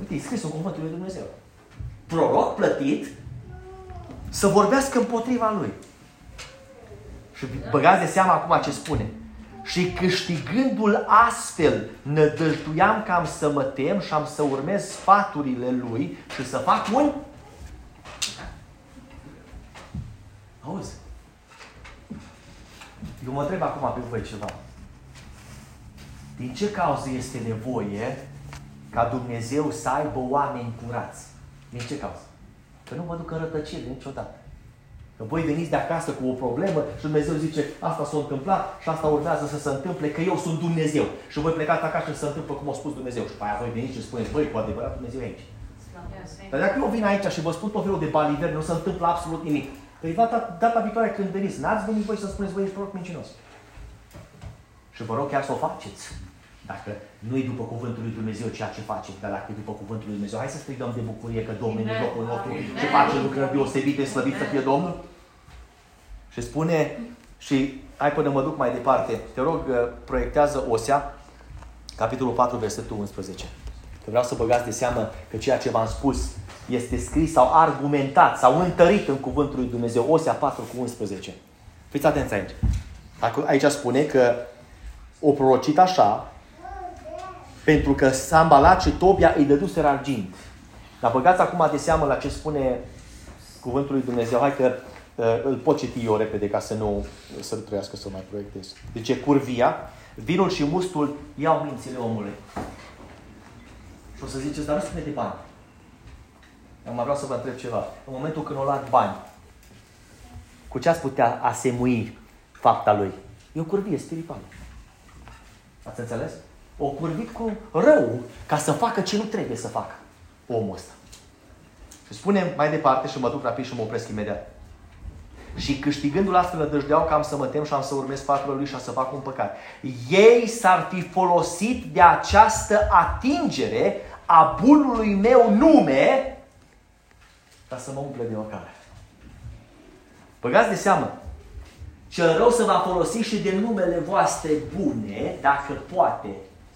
Uite, e scris în cuvântul lui Dumnezeu. Proroc plătit să vorbească împotriva lui. Și băgați de seama acum ce spune. Și câștigându-l astfel, nădăjduiam că am să mă tem și am să urmez sfaturile lui și să fac un... Auzi? Eu mă întreb acum pe voi ceva. Din ce cauză este nevoie ca Dumnezeu să aibă oameni curați? Din ce cauză? Că nu vă duc în rătăcire niciodată. Că voi veniți de acasă cu o problemă și Dumnezeu zice, asta s-a întâmplat și asta urmează să se întâmple, că eu sunt Dumnezeu. Și voi plecați acasă și se întâmplă cum a spus Dumnezeu. Și pe aia voi veniți și spuneți, băi, cu adevărat Dumnezeu e aici. Dar dacă eu vin aici și vă spun tot felul de baliver, nu se întâmplă absolut nimic. Păi data, data viitoare când veniți, n-ați venit voi să spuneți, voi ești proroc mincinos. Și vă rog chiar să o faceți. Dacă nu e după cuvântul lui Dumnezeu ceea ce face, dar dacă e după cuvântul lui Dumnezeu, hai să strigăm de bucurie că Domnul e în locul nostru și face lucruri deosebite, slăvit să fie Domnul. Și spune, și hai până mă duc mai departe, te rog, uh, proiectează Osea, capitolul 4, versetul 11. Că vreau să băgați de seamă că ceea ce v-am spus este scris sau argumentat sau întărit în cuvântul lui Dumnezeu. Osea 4 cu 11. Fiți atenți aici. Aici spune că o prorocit așa, pentru că Sambalat și Tobia îi dăduseră argint. Dar băgați acum de seamă la ce spune cuvântul lui Dumnezeu. Hai că uh, îl pot citi eu repede ca să nu să trăiască să mai proiectez. Deci curvia, vinul și mustul iau mințile omului. Și o să ziceți, dar nu spune de bani. Acum vreau să vă întreb ceva. În momentul când o luat bani, cu ce ați putea asemui fapta lui? E o curvie spirituală. Ați înțeles? O curvit cu rău ca să facă ce nu trebuie să facă omul ăsta. Și spune mai departe și mă duc rapid și mă opresc imediat. Și câștigându-l astfel nădăjdeau că am să mă tem și am să urmez sfaturile lui și am să fac un păcat. Ei s-ar fi folosit de această atingere a bunului meu nume ca să mă umple de ocare. Băgați de seamă, cel rău se va folosi și de numele voastre bune, dacă poate,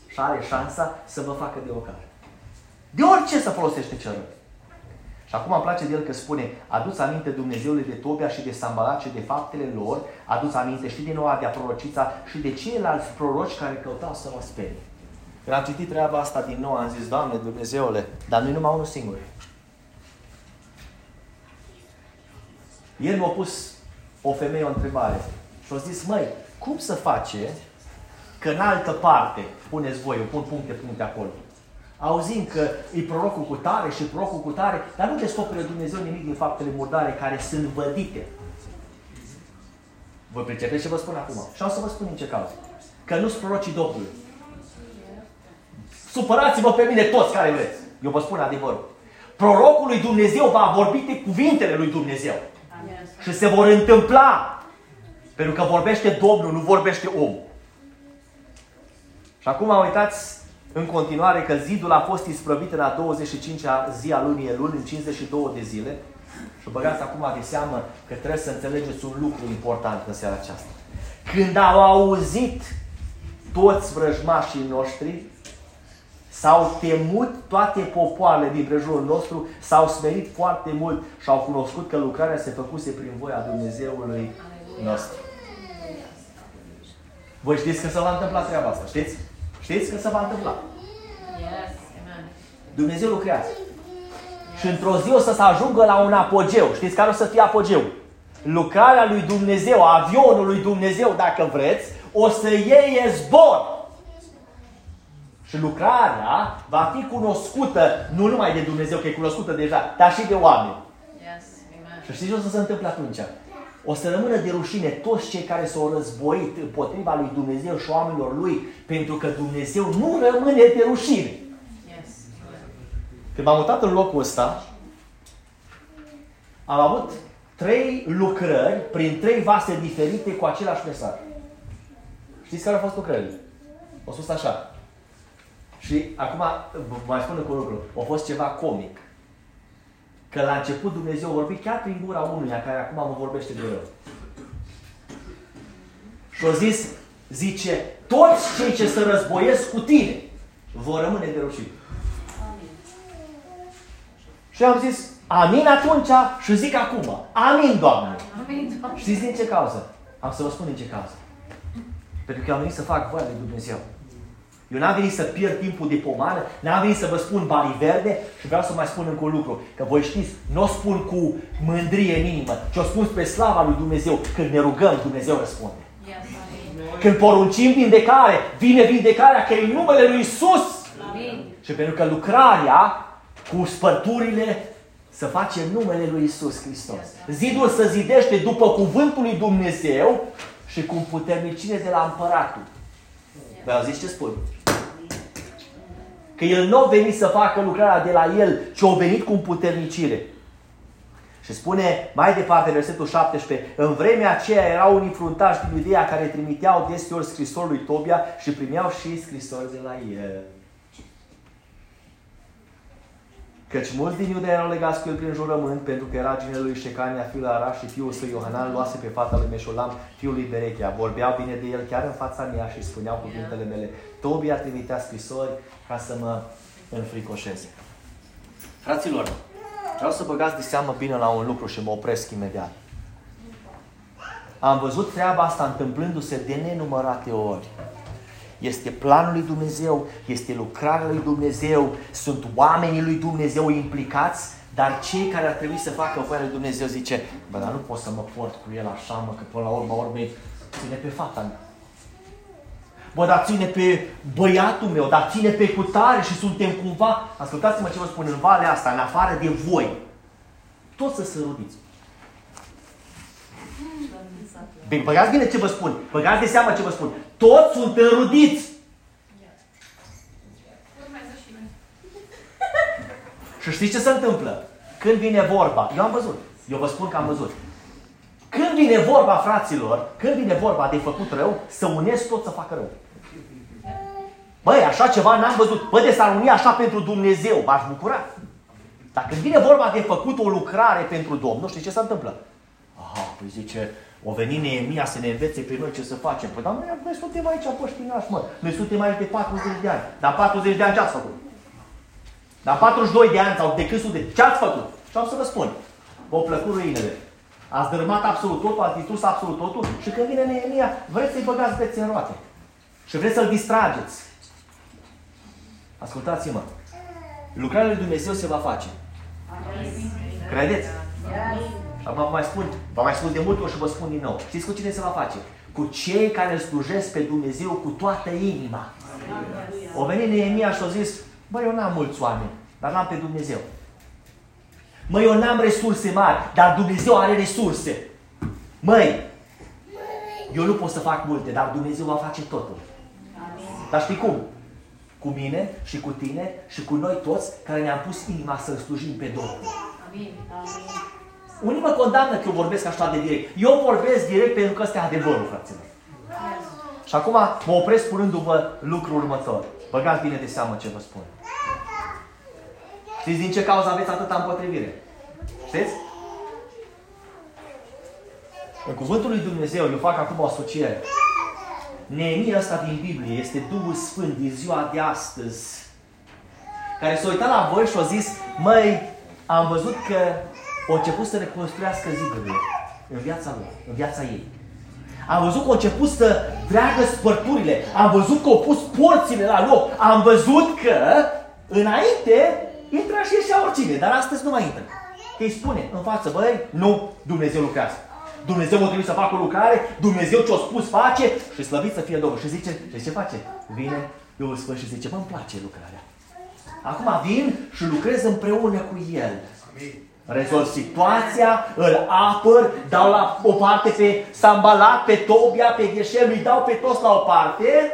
și are șansa să vă facă de ocare. De orice să folosește cel rău. Și acum îmi place de el că spune, aduți aminte Dumnezeului de Tobia și de Sambalat și de faptele lor, aduți aminte și de Noa, de Prorocița și de ceilalți proroci care căutau să mă sperie. Când am citit treaba asta din nou, am zis, Doamne Dumnezeule, dar nu numai unul singur. El mi-a pus o femeie o întrebare și a zis, măi, cum să face că în altă parte, puneți voi, eu pun puncte, puncte acolo, auzim că e prorocul cu tare și prorocul cu tare, dar nu descoperă Dumnezeu nimic din faptele murdare care sunt vădite. Vă pricepeți ce vă spun acum? Și am să vă spun în ce cauză. Că nu sunt prorocii Domnului. Supărați-vă pe mine toți care vreți. Eu vă spun adevărul. Prorocul lui Dumnezeu va vorbi de cuvintele lui Dumnezeu. Și se vor întâmpla. Pentru că vorbește Domnul, nu vorbește om. Și acum uitați în continuare că zidul a fost isprăvit în a 25-a zi a lunii Elul, în 52 de zile. Și băgați acum de seamă că trebuie să înțelegeți un lucru important în seara aceasta. Când au auzit toți vrăjmașii noștri, s-au temut toate popoarele din prejurul nostru, s-au smerit foarte mult și au cunoscut că lucrarea se făcuse prin voia Dumnezeului nostru. Voi știți că se va întâmpla treaba asta, știți? Știți că se va întâmpla. Yes, Dumnezeu lucrează. Și într-o zi o să se ajungă la un apogeu. Știți care o să fie apogeu? Lucrarea lui Dumnezeu, avionul lui Dumnezeu, dacă vreți, o să iei zbor. Și lucrarea va fi cunoscută nu numai de Dumnezeu, că e cunoscută deja, dar și de oameni. Yes, amen. Și știți ce o să se întâmple atunci? O să rămână de rușine toți cei care s-au războit împotriva lui Dumnezeu și oamenilor lui, pentru că Dumnezeu nu rămâne de rușine. Yes. Când m-am mutat în locul ăsta, am avut trei lucrări prin trei vase diferite cu același mesaj. Știți care au fost lucrările? Au spus așa. Și acum mai spun cu un lucru. A fost ceva comic. Că la început Dumnezeu vorbi chiar prin gura unuia care acum mă vorbește de rău. Și a zis, zice, toți cei ce se războiesc cu tine vor rămâne de rușine. Și am zis, amin atunci și zic acum, amin, Doamne. Amin, Doamne. Știți din ce cauză? Am să vă spun din ce cauză. Pentru că eu am venit să fac voia lui Dumnezeu. Eu n-am venit să pierd timpul de pomană, n-am venit să vă spun bani verde și vreau să mai spun încă un lucru. Că voi știți, nu o spun cu mândrie minimă, ci o spun pe slava lui Dumnezeu. Când ne rugăm, Dumnezeu răspunde. Yes, amin. Când poruncim vindecare, vine vindecarea că e în numele lui Isus. Amin. Și pentru că lucrarea cu spărturile să face în numele lui Isus Hristos. Zidul să zidește după cuvântul lui Dumnezeu și cu puternicire de la împăratul. Vă auziți ce spun? Că el nu a venit să facă lucrarea de la el, ci a venit cu puternicire. Și spune mai departe, versetul 17, în vremea aceea erau unii fruntași din Iudeea care trimiteau deseori scrisori lui Tobia și primeau și scrisori de la el. Căci mulți din Iuda erau legați cu el prin jurământ, pentru că era ginele lui Șecania, fiul lui Araș și fiul său Iohanan, luase pe fata lui Meșolam, fiul lui Berechia. Vorbeau bine de el chiar în fața mea și spuneau cuvintele mele. Tobia trimitea scrisori ca să mă înfricoșeze. Fraților, vreau să băgați de seamă bine la un lucru și mă opresc imediat. Am văzut treaba asta întâmplându-se de nenumărate ori. Este planul lui Dumnezeu, este lucrarea lui Dumnezeu, sunt oamenii lui Dumnezeu implicați, dar cei care ar trebui să facă voia lui Dumnezeu zice, bă, dar nu pot să mă port cu el așa, mă, că până la urmă urmei ține pe fata mea. Bă, dar ține pe băiatul meu, dar ține pe cutare și suntem cumva, ascultați-mă ce vă spun, în valea asta, în afară de voi, toți să se rudiți. Bine, băgați bine ce vă spun. Băgați de seama ce vă spun. Toți sunt înrudiți. Urmează și noi. Și știți ce se întâmplă? Când vine vorba, eu am văzut, eu vă spun că am văzut. Când vine vorba, fraților, când vine vorba de făcut rău, să unesc tot să facă rău. Băi, așa ceva n-am văzut. Bă, de s-ar uni așa pentru Dumnezeu, v-aș bucura. Dar când vine vorba de făcut o lucrare pentru Domnul, știți ce se întâmplă? Aha, păi zice, o veni Neemia să ne învețe pe noi ce să facem. Păi, dar noi, noi suntem aici păștinași, mă. Noi suntem aici de 40 de ani. Dar 40 de ani ce ați făcut? Dar 42 de ani sau de cât de ce ați făcut? Și am să vă spun. V-au plăcut ruinele. Ați dărâmat absolut totul, ați distrus absolut totul și când vine Neemia, vreți să-i băgați bețe în roate. Și vreți să-l distrageți. Ascultați-mă. Lucrarea lui Dumnezeu se va face. Credeți? Și acum vă mai spun, vă mai spun de multe ori și vă spun din nou. Știți cu cine se va face? Cu cei care îl slujesc pe Dumnezeu cu toată inima. O venit Neemia și a zis, băi, eu n-am mulți oameni, dar n-am pe Dumnezeu. Măi, eu n-am resurse mari, dar Dumnezeu are resurse. Măi, eu nu pot să fac multe, dar Dumnezeu va face totul. Dar știi cum? Cu mine și cu tine și cu noi toți care ne-am pus inima să-L slujim pe Domnul. Amin. Unii mă condamnă că eu vorbesc așa de direct. Eu vorbesc direct pentru că ăsta e adevărul, fraților. Și acum mă opresc spunându-vă lucrul următor. Băgați bine de seamă ce vă spun. Știți din ce cauză aveți atâta împotrivire? Știți? În cuvântul lui Dumnezeu, eu fac acum o asociere. Neemia ăsta din Biblie este Duhul Sfânt din ziua de astăzi, care s-a uitat la voi și a zis, măi, am văzut că au început să reconstruiască zidurile în viața lor, în viața ei. Am văzut că au început să dreagă spărturile. Am văzut că au pus porțile la loc. Am văzut că înainte intra și ieșea oricine, dar astăzi nu mai intră. Că îi spune în față, băi, nu, Dumnezeu lucrează. Dumnezeu a trebuit să facă o lucrare, Dumnezeu ce-a spus face și slăvit să fie Domnul. Și zice, și ce face? Vine Duhul Sfânt și zice, mă, îmi place lucrarea. Acum vin și lucrez împreună cu El. Rezolv situația, îl apăr, dau la o parte pe Sambalat, pe Tobia, pe Gheșem, îi dau pe toți la o parte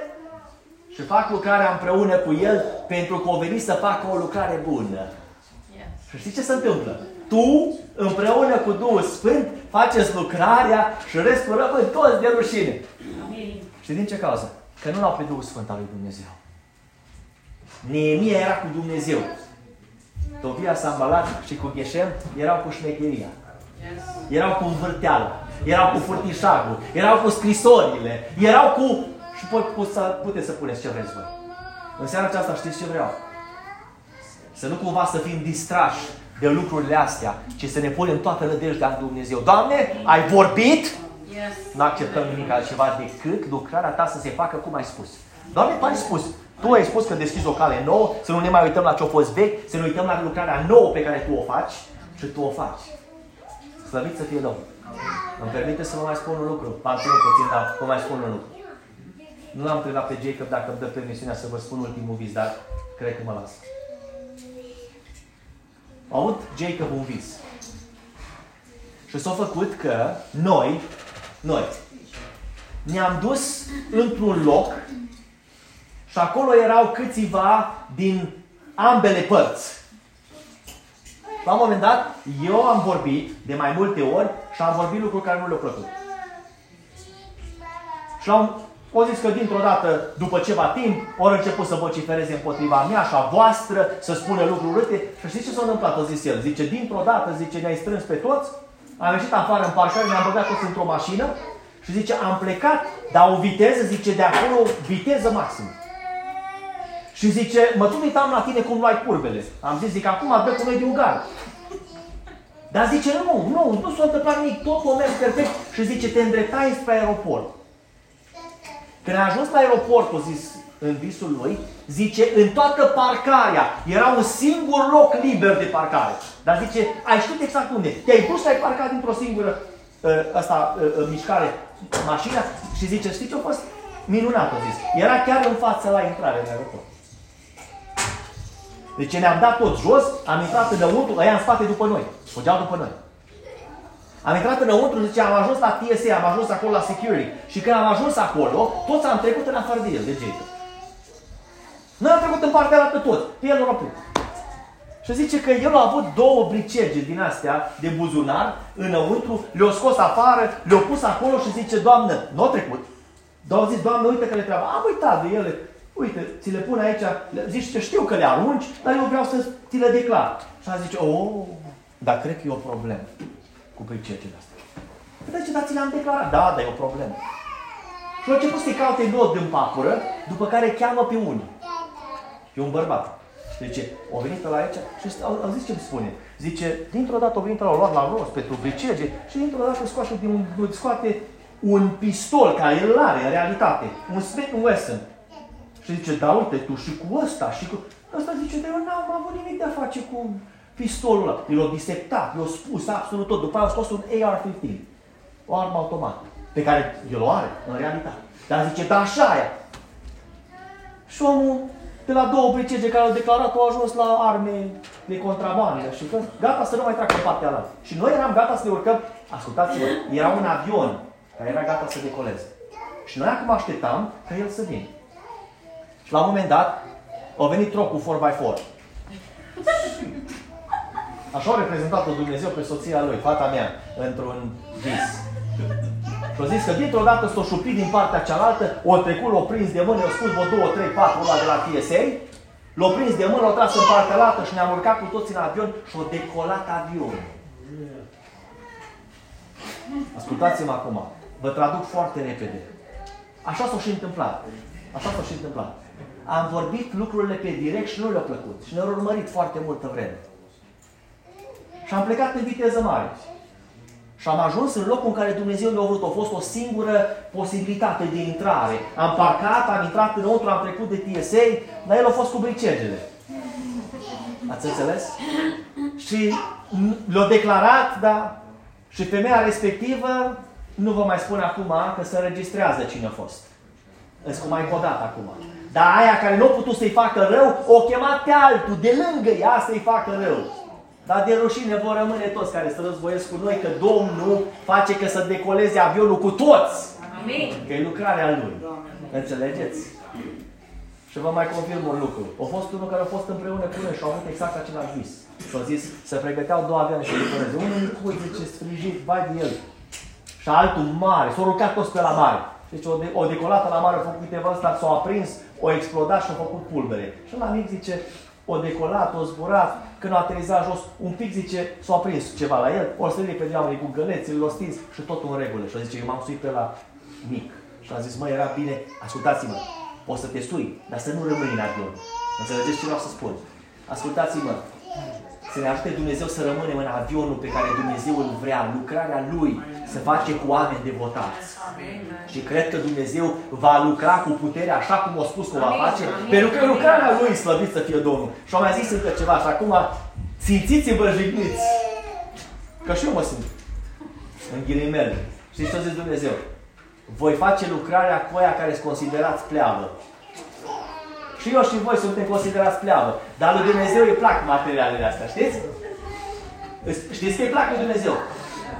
și fac lucrarea împreună cu el pentru că o venit să facă o lucrare bună. Și știți ce se întâmplă? Tu, împreună cu Duhul Sfânt, faceți lucrarea și restul rămân toți de rușine. Amin. Și din ce cauză? Că nu l-au pe Duhul Sfânt al lui Dumnezeu. Neemia era cu Dumnezeu. Tobia, Sambalat și cu Gheșem erau cu șmecheria. Erau cu învârteală, erau cu furtișagul, erau cu scrisorile, erau cu... Și pot, pot să, puteți să puneți ce vreți voi. În seara aceasta știți ce vreau? Să nu cumva să fim distrași de lucrurile astea, ci să ne punem toată nădejdea în Dumnezeu. Doamne, ai vorbit? Yes. Nu acceptăm nimic altceva decât lucrarea ta să se facă cum ai spus. Doamne, Tu ai spus. Tu ai spus că deschizi o cale nouă, să nu ne mai uităm la ce a fost vechi, să ne uităm la lucrarea nouă pe care Tu o faci și Tu o faci. Slăvit să fie Domnul. Îmi permite să vă mai spun un lucru. Am ținut puțin, dar vă mai spun un lucru. Nu l-am întrebat pe Jacob dacă îmi dă permisiunea să vă spun ultimul vis, dar cred că mă las. A avut Jacob un vis. Și s-a făcut că noi, noi, ne-am dus într-un loc și acolo erau câțiva din ambele părți. La un moment dat, eu am vorbit de mai multe ori și am vorbit lucruri care nu le-au plăcut. Și am o zis că dintr-o dată, după ceva timp, ori început să vocifereze împotriva mea și a voastră, să spună lucruri urâte. Și știți ce s-a întâmplat? A zis el. Zice, dintr-o dată, zice, ne-ai strâns pe toți, am ieșit afară în parcare, ne-am băgat toți într-o mașină și zice, am plecat, dar o viteză, zice, de acolo, viteză maximă. Și zice, mă tot uitam la tine cum luai curbele. Am zis, zic, acum dă cu noi de un gard. Dar zice, nu, nu, nu s-a întâmplat nimic, totul a mers perfect. Și zice, te îndreptai spre aeroport. Când a ajuns la aeroport, a zis în visul lui, zice, în toată parcarea era un singur loc liber de parcare. Dar zice, ai știut exact unde. Te-ai dus, ai parcat dintr-o singură uh, asta, uh, uh, mișcare mașina și zice, știi ce a fost? Minunat, a zis. Era chiar în față la intrare în aeroport. Deci ne-am dat tot jos, am intrat înăuntru, ăia în spate după noi. Fugeau după noi. Am intrat înăuntru, zice, am ajuns la TSA, am ajuns acolo la security. Și când am ajuns acolo, toți am trecut în afară de el, de Jacob. Noi am trecut în partea altă toți, pe el nu Și zice că el a avut două bricege din astea de buzunar înăuntru, le-a scos afară, le-a pus acolo și zice, Doamnă, nu a trecut. Dar au zis, Doamnă, uite că le treaba. Am uitat de ele. Uite, ți le pun aici, zici că știu că le arunci, dar eu vreau să ți le declar. Și a zice, oh, dar cred că e o problemă cu pricetele astea. Păi, ce, dar ți le-am declarat. Da, dar e o problemă. Și a început să-i caute nod în papură, după care cheamă pe unii. E un bărbat. Deci, o venit la aici și au, au zis ce îmi spune. Zice, dintr-o dată au venit la luat la rost pentru bricege și dintr-o dată scoate, din un, scoate un pistol care el are în realitate. Un Smith Wesson. Și zice, da, uite, tu și cu ăsta, și cu... Ăsta zice, dar eu n-am avut nimic de a face cu pistolul ăla. El l-a disectat, i-a spus absolut tot. După aia a scos un AR-15, o armă automată, pe care el o are, în realitate. Dar zice, da, așa e. Și omul, de la două bricege care au declarat, au ajuns la arme de contrabandă și că gata să nu mai treacă în partea ala. Și noi eram gata să ne urcăm, ascultați-vă, era un avion care era gata să decoleze. Și noi acum așteptam ca el să vină. Și la un moment dat, a venit trocul 4x4. Așa a reprezentat-o Dumnezeu pe soția lui, fata mea, într-un vis. Și a zis că dintr-o dată s-o șupit din partea cealaltă, o trecut, l-o prins de mână, i-a spus vreo două, trei, patru ăla de la TSA, l-a prins de mână, l-a tras în partea altă și ne-am urcat cu toți în avion și a decolat avionul. Ascultați-mă acum, vă traduc foarte repede. Așa s-a și întâmplat. Așa s-a și întâmplat. Am vorbit lucrurile pe direct și nu le-a plăcut. Și ne-au urmărit foarte multă vreme. Și am plecat în viteză mare. Și am ajuns în locul în care Dumnezeu mi-a vrut. A fost o singură posibilitate de intrare. Am parcat, am intrat înăuntru, am trecut de TSA, dar el a fost cu bricegele. Ați înțeles? Și l-a declarat, da, și femeia respectivă, nu vă mai spun acum că se înregistrează cine a fost. Îți cum mai podat acum. Dar aia care nu a putut să-i facă rău, o chemat pe altul, de lângă ea să-i facă rău. Dar de rușine vor rămâne toți care să războiesc cu noi, că Domnul face că să decoleze avionul cu toți. Amin. Că e lucrarea Lui. Înțelegeți? Și vă mai confirm un lucru. A fost unul care a fost împreună cu noi și au avut exact același vis. Și au zis, să pregăteau două avioane și decoleze. Unul micuț, zice, sfrijit, vai de el. Și altul mare, s-au rucat toți pe la mare. Deci o, de, o decolată la mare a făcut câteva ăsta, s-au aprins, o explodat și a făcut pulbere. Și la mic zice, o decolat, o zburat, când a aterizat jos, un pic zice, s-a prins ceva la el, o sărit pe geamuri cu găleți, l-a stins și totul în regulă. Și a zice, eu m-am suit pe la mic. Și a zis, mă, era bine, ascultați-mă, o să te sui, dar să nu rămâi în avion. Înțelegeți ce vreau să spun? Ascultați-mă, să ne ajute Dumnezeu să rămânem în avionul pe care Dumnezeu îl vrea, lucrarea Lui, să face cu oameni devotați. Și cred că Dumnezeu va lucra cu putere așa cum a spus că o va Amin. face, Amin. pentru că lucrarea Lui slăvit să fie Domnul. Și am mai zis încă ceva și acum simțiți-vă jigniți. Că și eu mă simt. În ghilimele. Știți ce a zis Dumnezeu? Voi face lucrarea cu aia care sunt considerați pleavă. Și eu și voi suntem considerați pleavă. Dar lui Dumnezeu îi plac materialele astea, știți? Știți că îi plac lui Dumnezeu?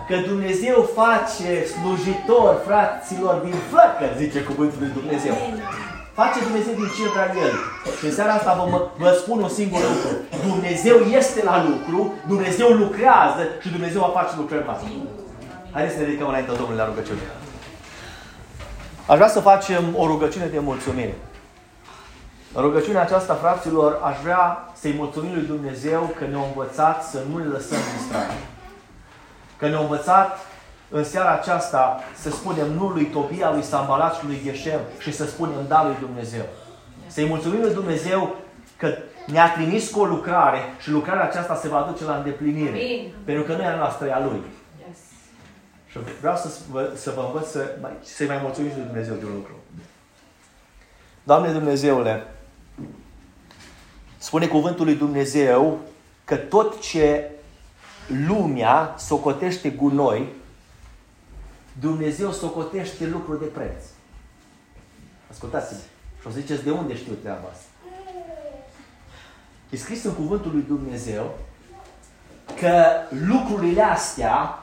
Că Dumnezeu face slujitor fraților din flăcă, zice cuvântul lui Dumnezeu. Face Dumnezeu din ce vrea El. Și în seara asta vă, mă- vă spun un singur lucru. Dumnezeu este la lucru, Dumnezeu lucrează și Dumnezeu va face lucrări mari. Haideți să ne ridicăm înaintea Domnului la rugăciune. Aș vrea să facem o rugăciune de mulțumire. În rugăciunea aceasta, fraților, aș vrea să-i mulțumim lui Dumnezeu că ne-a învățat să nu ne lăsăm distrași. Că ne-a învățat în seara aceasta să spunem nu lui Tobia, lui Sambalat și lui Gheșem și să spunem da lui Dumnezeu. Să-i mulțumim lui Dumnezeu că ne-a trimis cu o lucrare și lucrarea aceasta se va duce la îndeplinire. Amin. Pentru că nu e a noastră, e a Lui. Yes. Și vreau să vă, să vă învăț să, mai, să-i mai mulțumim și lui Dumnezeu de un lucru. Doamne Dumnezeule, spune cuvântul lui Dumnezeu că tot ce lumea socotește gunoi, Dumnezeu socotește lucruri de preț. Ascultați-mă. Și o să ziceți de unde știu treaba asta. E scris în cuvântul lui Dumnezeu că lucrurile astea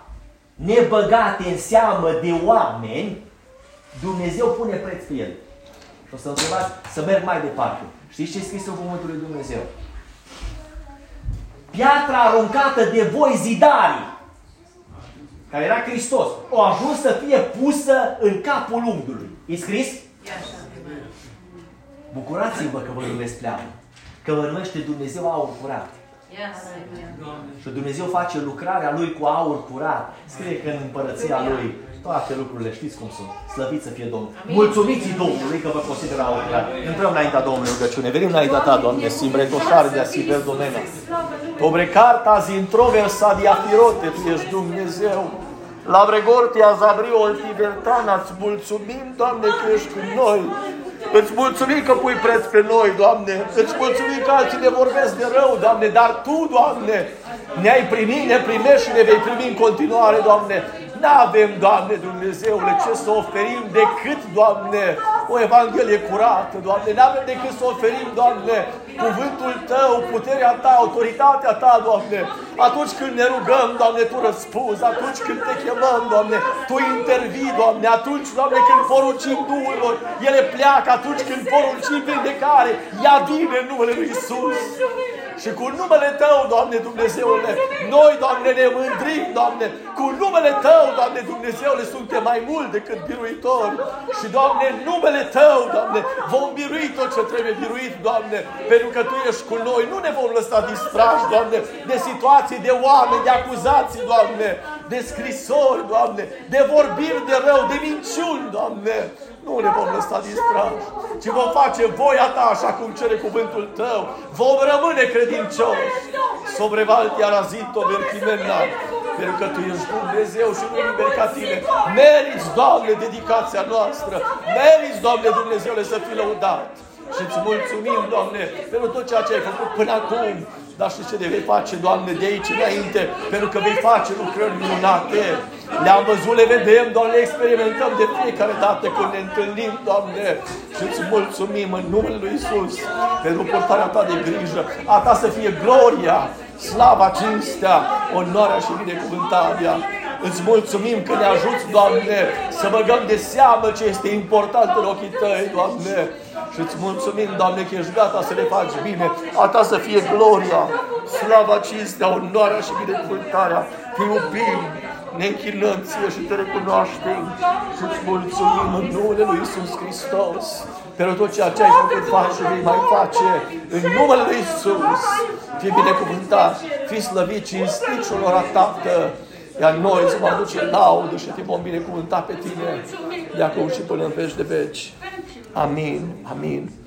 nebăgate în seamă de oameni, Dumnezeu pune preț pe ele. Și o să întrebați să merg mai departe. Știți ce e scris în cuvântul lui Dumnezeu? Piatra aruncată de voi zidarii, care era Hristos, o ajuns să fie pusă în capul unghiului. E scris? Bucurați-vă că vă numesc pleamă. Că vă numește Dumnezeu aur curat. Yes. Și Dumnezeu face lucrarea Lui cu aur curat. Scrie că în împărăția Lui toate lucrurile știți cum sunt. Slăviți să fie Domnul. Amin. Mulțumiți Domnului că vă consideră aur curat. Intrăm înaintea Domnului rugăciune. Venim înaintea Ta, Doamne, simbre toșare de asiver domena. Obre carta zintroversa diafirote, Tu ești Dumnezeu. La Bregortia Zabriol Tibertana, îți mulțumim, Doamne, că ești cu noi. Îți mulțumim că pui preț pe noi, Doamne. Îți mulțumim că alții ne vorbesc de rău, Doamne. Dar Tu, Doamne, ne-ai primit, ne primești și ne vei primi în continuare, Doamne. N-avem, Doamne Dumnezeule, ce să oferim decât, Doamne, o Evanghelie curată, Doamne. N-avem decât să oferim, Doamne, cuvântul Tău, puterea Ta, autoritatea Ta, Doamne. Atunci când ne rugăm, Doamne, Tu răspunzi. Atunci când Te chemăm, Doamne, Tu intervii, Doamne. Atunci, Doamne, când poruncim Duhurilor, ele pleacă. Atunci când poruncim vindecare, ea vine în numele Lui Isus. Și cu numele Tău, Doamne Dumnezeule, noi, Doamne, ne mândrim, Doamne, cu numele Tău, Doamne Dumnezeule, suntem mai mult decât biruitori. Și, Doamne, în numele Tău, Doamne, vom birui tot ce trebuie biruit, Doamne, pentru că Tu ești cu noi. Nu ne vom lăsa distrași, Doamne, de situații, de oameni, de acuzații, Doamne, de scrisori, Doamne, de vorbiri de rău, de minciuni, Doamne. Nu ne vom lăsa distrași, ci vom face voia Ta așa cum cere cuvântul Tău. Vom rămâne credincioși. Sobre valti arazito vertimena. Pentru că Tu ești Dumnezeu și nu nimeni ca Tine. Meriți, Doamne, dedicația noastră. Meriți, Doamne, Dumnezeule, să fii lăudat. Și îți mulțumim, Doamne, pentru tot ceea ce ai făcut până acum. Dar știi ce de vei face, Doamne, de aici înainte? Pentru că vei face lucrări minunate. Le-am văzut, le vedem, Doamne, le experimentăm de fiecare dată când ne întâlnim, Doamne. Și îți mulțumim în numele Lui Isus pentru purtarea Ta de grijă. A Ta să fie gloria, slava, cinstea, onoarea și binecuvântarea. Îți mulțumim că ne ajuți, Doamne, să băgăm de seamă ce este important în ochii Tăi, Doamne. Și îți mulțumim, Doamne, că ești gata să le faci bine. A Ta să fie gloria, slava, cinstea, onoarea și binecuvântarea. Te iubim, ne închinăm ție și te recunoaștem și îți mulțumim în numele Lui Isus Hristos pentru tot ceea ce ai făcut, faci și vei mai face în numele Lui Isus. Fii binecuvântat, fii slăvit, cinstit și onorat, Tată, iar noi îți vom aduce laudă și te vom binecuvânta pe tine de acum și până în veci de veci. Amin, amin.